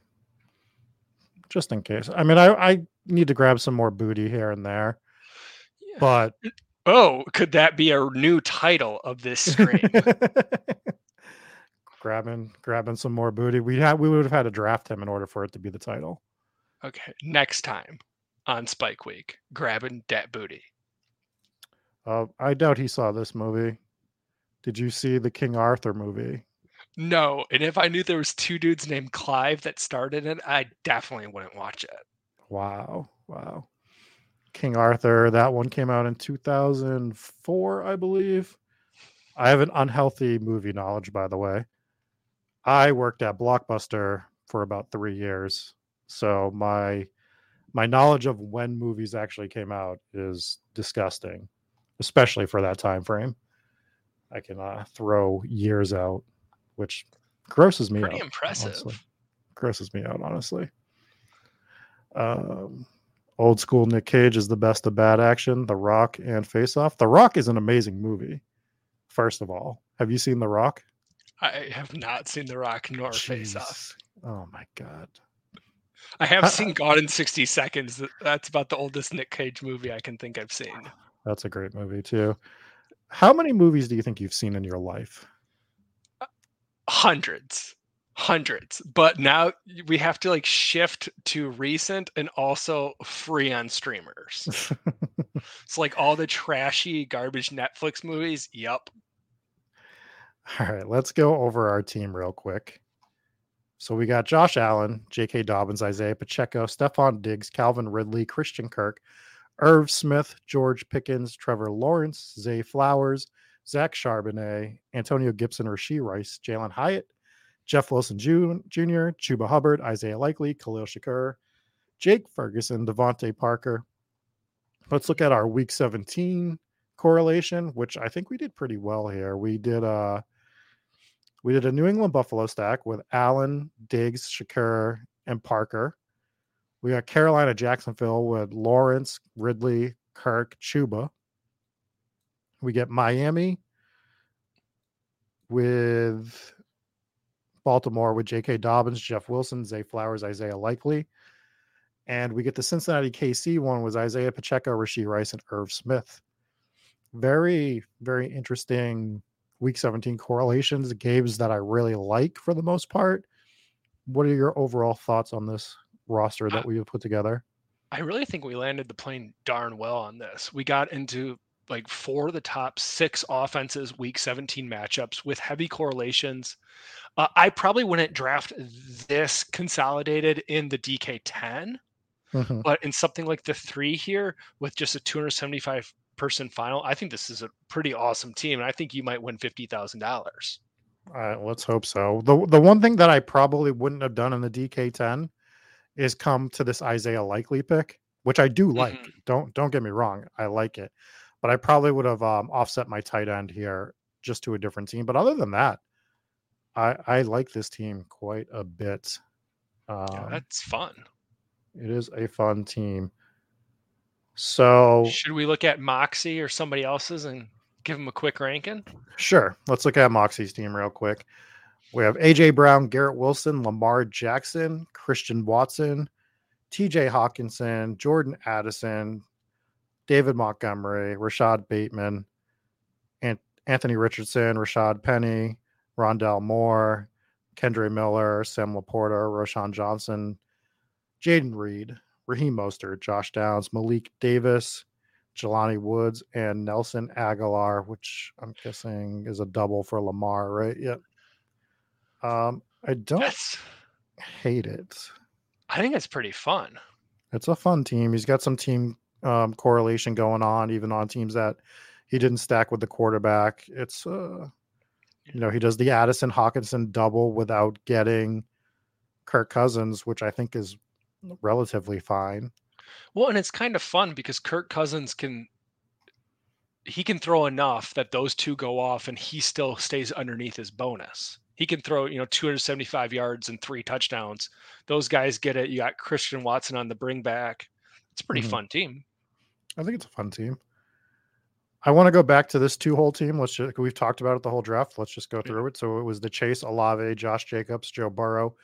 Just in case. I mean, I, I need to grab some more booty here and there, but Oh, could that be a new title of this stream? grabbing grabbing some more booty. We had we would have had to draft him in order for it to be the title. okay, next time on Spike Week, grabbing that booty. Uh, I doubt he saw this movie. Did you see the King Arthur movie? No, and if I knew there was two dudes named Clive that started it, I definitely wouldn't watch it. Wow, wow. King Arthur. That one came out in 2004, I believe. I have an unhealthy movie knowledge, by the way. I worked at Blockbuster for about three years, so my my knowledge of when movies actually came out is disgusting, especially for that time frame. I can uh, throw years out, which grosses me Pretty out. impressive. honestly. Grosses me out, honestly. Um, old school Nick Cage is the best of bad action. The Rock and Face Off. The Rock is an amazing movie. First of all, have you seen The Rock? I have not seen The Rock nor Face Off. Oh my god. I have I- seen Gone in 60 Seconds. That's about the oldest Nick Cage movie I can think I've seen. That's a great movie too. How many movies do you think you've seen in your life? Uh, hundreds. Hundreds. But now we have to like shift to recent and also free on streamers. It's like all the trashy garbage Netflix movies. Yup. All right, let's go over our team real quick. So we got Josh Allen, J.K. Dobbins, Isaiah Pacheco, Stefon Diggs, Calvin Ridley, Christian Kirk, Irv Smith, George Pickens, Trevor Lawrence, Zay Flowers, Zach Charbonnet, Antonio Gibson, Rashee Rice, Jalin Hyatt, Jeff Wilson Jr., Chuba Hubbard, Isaiah Likely, Khalil Shakir, Jake Ferguson, DeVante Parker. Let's look at our week 17 correlation, which I think we did pretty well here. We did uh we did a New England Buffalo stack with Allen, Diggs, Shakir, and Parker. We got Carolina Jacksonville with Lawrence, Ridley, Kirk, Chuba. We get Miami with Baltimore with J.K. Dobbins, Jeff Wilson, Zay Flowers, Isaiah Likely. And we get the Cincinnati KC one was Isaiah Pacheco, Rashee Rice, and Irv Smith. Very, very interesting week 17 correlations, games that I really like for the most part. What are your overall thoughts on this roster that we have put together? I really think we landed the plane darn well on this. We got into like four of the top six offenses week 17 matchups with heavy correlations. Uh, I probably wouldn't draft this consolidated in the DK 10, Mhm. but in something like the three here with just a 275 person final, I think this is a pretty awesome team. And I think you might win $50,000. Uh, let's hope so. The the one thing that I probably wouldn't have done in the DK10 is come to this Isaiah Likely pick, which I do like. Mhm. Don't don't get me wrong, I like it, but I probably would have um, offset my tight end here just to a different team. But other than that, I I like this team quite a bit. Um, Yeah, that's fun. it is a fun team. So Should we look at Moxie or somebody else's and give them a quick ranking? Sure. Let's look at Moxie's team real quick. We have AJ Brown, Garrett Wilson, Lamar Jackson, Christian Watson, TJ Hockenson, Jordan Addison, David Montgomery, Rashod Bateman, and Anthony Richardson, Rashaad Penny, Rondale Moore, Kendre Miller, Sam LaPorta, Roschon Johnson, Jayden Reed, Raheem Mostert, Josh Downs, Malik Davis, Jelani Woods and Nelson Agholor, which I'm guessing is a double for Lamar, right? Yep. Um, I don't That's hate it. I think it's pretty fun. It's a fun team. He's got some team um, correlation going on, even on teams that he didn't stack with the quarterback. It's uh, you know, he does the Addison Hockenson double without getting Kirk Cousins, which I think is relatively fine. Well, and it's kind of fun because Kirk Cousins can he can throw enough that those two go off and he still stays underneath his bonus. He can throw, you know, 275 yards and three touchdowns. Those guys get it. You got Christian Watson on the bring back. It's a pretty Mhm. fun team. I think it's a fun team. I want to go back to this two hole team. Let's just, we've talked about it the whole draft. Let's just go through it. So it was the Chase Olave, Josh Jacobs, Joe Burrow,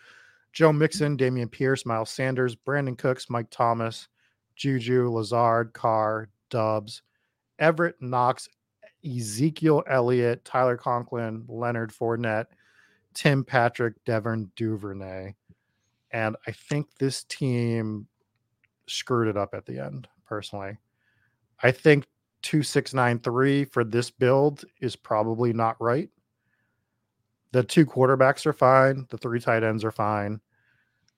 Joe Mixon, Dameon Pierce, Miles Sanders, Brandin Cooks, Mike Thomas, Juju, Lazard, Carr, Doubs, Everett Knox, Ezekiel Elliott, Tyler Conklin, Leonard Fournette, Tim Patrick, Devin Duvernay. And I think this team screwed it up at the end, personally. I think 2693 for this build is probably not right. The two quarterbacks are fine, the three tight ends are fine.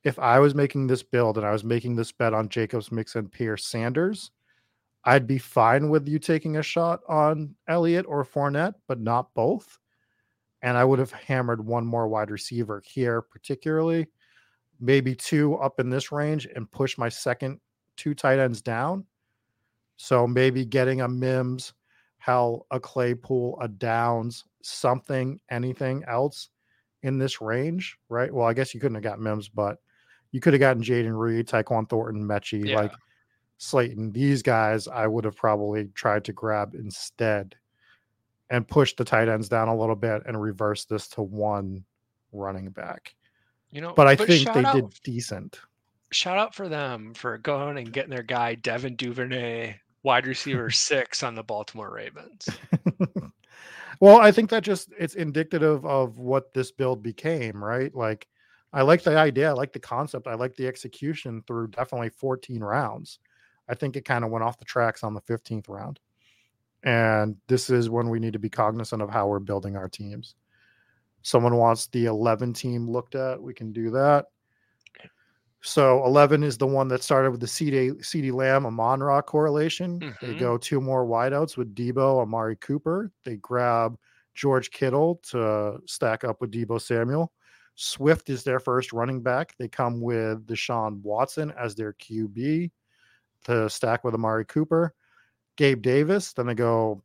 If I was making this build and I was making this bet on Jacobs, Mixon, Pierce, Sanders, I'd be fine with you taking a shot on Elliott or Fournette, but not both. And I would have hammered one more wide receiver here, particularly maybe two up in this range and push my second two tight ends down. So maybe getting a Mims, how a Claypool, a Downs, something, anything else in this range, right? Well, I guess you couldn't have got Mims, but you could have gotten Jayden Reed, Tyquan Thornton, Metchie, yeah. like Slayton. These guys I would have probably tried to grab instead and push the tight ends down a little bit and reverse this to one running back. You know, but I but think they out, did decent. Shout out for them for going and getting their guy Devin Duvernay, wide receiver six on the Baltimore Ravens. well, I think that just it's indicative of what this build became, right? Like I like the idea, I like the concept, I like the execution through definitely 14 rounds. I think it kind of went off the tracks on the 15th round. And this is when we need to be cognizant of how we're building our teams someone wants the 11 team looked at, we can do that. So 11 is the one that started with the CD, CeeDee Lamb Amon-Ra correlation. Mm-hmm. They go two more wideouts with Deebo, Amari Cooper. They grab George Kittle to stack up with Deebo Samuel. Swift is their first running back. They come with Deshaun Watson as their QB to stack with Amari Cooper. Gabe Davis. Then they go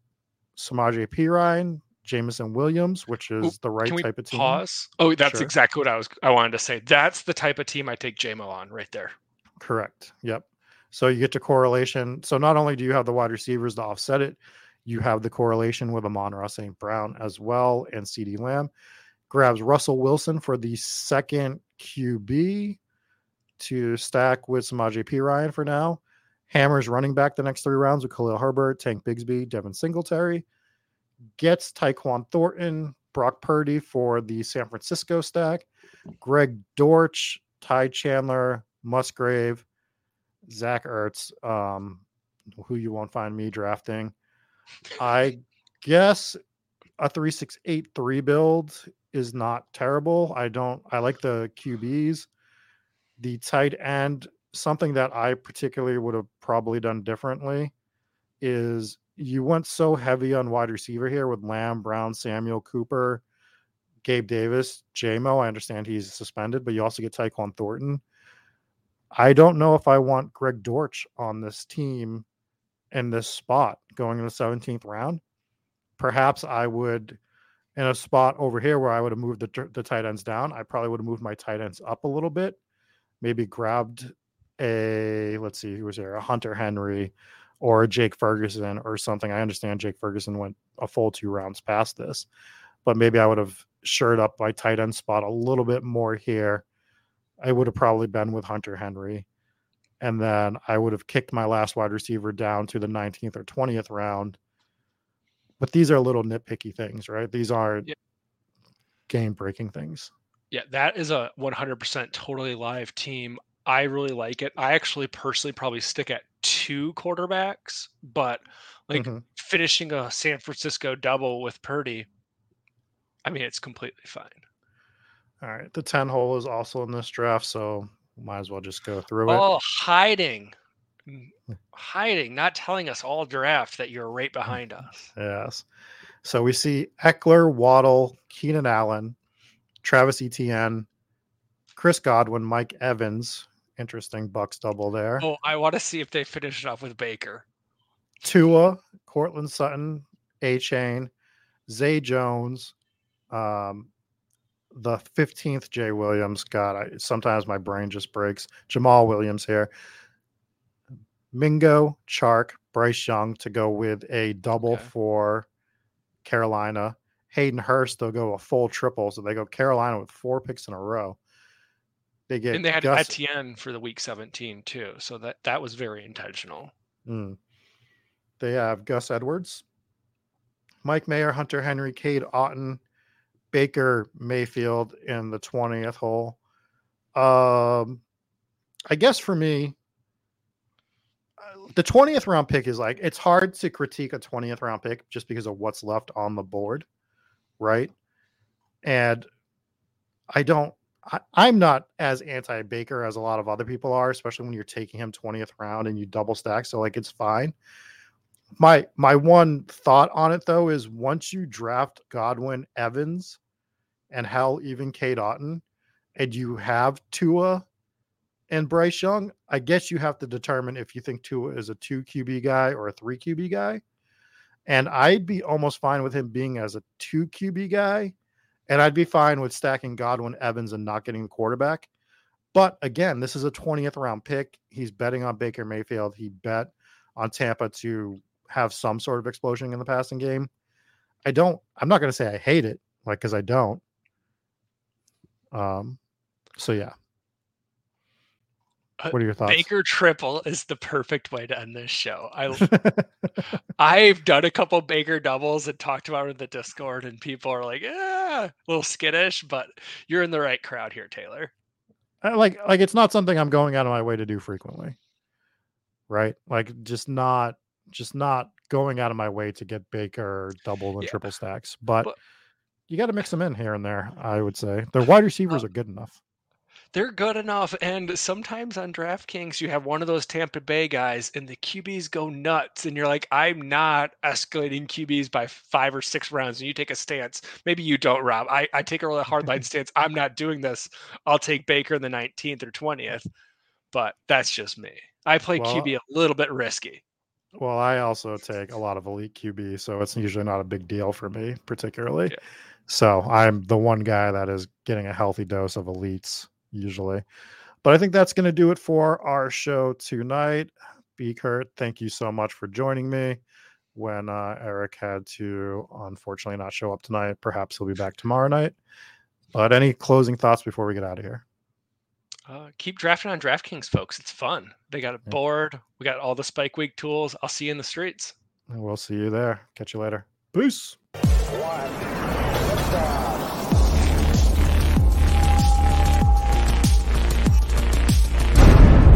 Samaje Perine, Jameson Williams, which is the right type of team. Pause. Oh, that's sure. exactly what I was I wanted to say. That's the type of team I take JMO on right there. Correct. Yep. So you get to correlation. So not only do you have the wide receivers to offset it, you have the correlation with Amon-Ra St. Brown as well and CeeDee Lamb. Grabs Russell Wilson for the second QB to stack with Samaje Ryan for now. Hammers running back the next three rounds with Khalil Herbert, Tank Bigsby, Devin Singletary gets Tyquan Thornton, Brock Purdy for the San Francisco stack, Greg Dortch, Ty Chandler, Musgrave, Zach Ertz, um, who you won't find me drafting. I guess a 3683 build is not terrible. I don't I like the QBs. The tight end, something that I particularly would have probably done differently is you went so heavy on wide receiver here with Lamb, Brown, Samuel, Cooper, Gabe Davis, JMO. I understand he's suspended, but you also get Tyquan Thornton. I don't know if I want Greg Dortch on this team in this spot going in the 17th round. Perhaps I would, in a spot over here where I would have moved the, the tight ends down, I probably would have moved my tight ends up a little bit. Maybe grabbed a, let's see, who was there? A Hunter Henry, or Jake Ferguson or something. I understand Jake Ferguson went a full two rounds past this, but maybe I would have shored up my tight end spot a little bit more here. I would have probably been with Hunter Henry. And then I would have kicked my last wide receiver down to the 19th or 20th round. But these are little nitpicky things, right? These are yeah. game breaking things. Yeah, that is a 100% totally live team. I really like it. I actually personally probably stick at two quarterbacks, but like mm-hmm. finishing a San Francisco double with Purdy, I mean, it's completely fine. All right. The 10 hole is also in this draft, so might as well just go through it. Oh, hiding. hiding, not telling us all draft that you're right behind us. Yes. So we see Ekeler, Waddle, Keenan Allen, Travis Etienne, Chris Godwin, Mike Evans, Interesting Bucs double there. Oh, I want to see if they finish it off with Baker. Tua, Courtland Sutton, Achane, Zay Jones, um, the 15th Jay Williams. God, I, sometimes my brain just breaks. Jamaal Williams here. Mingo, Chark, Bryce Young to go with a double okay. for Carolina. Hayden Hurst, they'll go a full triple. So they go Carolina with four picks in a row. They get and they had Gus... Etienne for the week 17 too, so that that was very intentional. Mm. They have Gus Edwards, Mike Mayer, Hunter Henry, Cade Otton, Baker Mayfield in the 20th hole. Um, I guess for me, uh, the 20th round pick is like it's hard to critique a 20th round pick just because of what's left on the board, right? And I don't I, am not as anti Baker as a lot of other people are, especially when you're taking him 20th round and you double stack. So like it's fine. My my one thought on it though is once you draft Godwin Evans and hell even Cade Otton, and you have Tua and Bryce Young, I guess you have to determine if you think Tua is a two QB guy or a three QB guy. And I'd be almost fine with him being as a two QB guy and I'd be fine with stacking Godwin Evans and not getting the quarterback. But again, this is a 20th round pick. He's betting on Baker Mayfield. He bet on Tampa to have some sort of explosion in the passing game. I don't, I'm not going to say I hate it, like, because I don't. Um, so yeah. Uh, what are your thoughts? Baker triple is the perfect way to end this show. I I've done a couple Baker doubles and talked about it in the Discord, and people are like, "Yeah, a little skittish," but you're in the right crowd here, Taylor. I, like, like it's not something I'm going out of my way to do frequently, right? Like, just not, just not going out of my way to get Baker double and yeah. triple stacks, but, but you got to mix them in here and there. I would say the wide receivers uh, are good enough they're good enough. And sometimes on DraftKings, you have one of those Tampa Bay guys, and the QBs go nuts, and you're like, I'm not escalating QBs by five or six rounds. And you take a stance. Maybe you don't, Rob. I, I take a really hard line stance. I'm not doing this. I'll take Baker in the 19th or 20th. But that's just me. I play well, QB a little bit risky. Well, I also take a lot of elite QB, so it's usually not a big deal for me, particularly. Yeah. So I'm the one guy that is getting a healthy dose of elites usually. But I think that's going to do it for our show tonight. B. Kurt, thank you so much for joining me when uh, Eric had to unfortunately not show up tonight. Perhaps he'll be back tomorrow night. But any closing thoughts before we get out of here? Uh, keep drafting on DraftKings, folks. It's fun. They got a board. We got all the Spike Week tools. I'll see you in the streets. We'll see you there. Catch you later. Peace.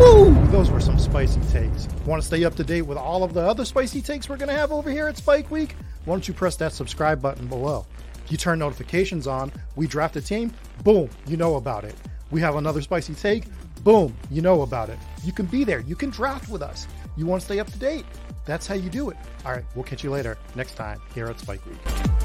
Woo! Those were some spicy takes. Want to stay up to date with all of the other spicy takes we're going to have over here at Spike Week? Why don't you press that subscribe button below? You turn notifications on, we draft a team, boom, you know about it. We have another spicy take, boom, you know about it. You can be there, you can draft with us. You want to stay up to date? That's how you do it. All right, we'll catch you later next time here at Spike Week.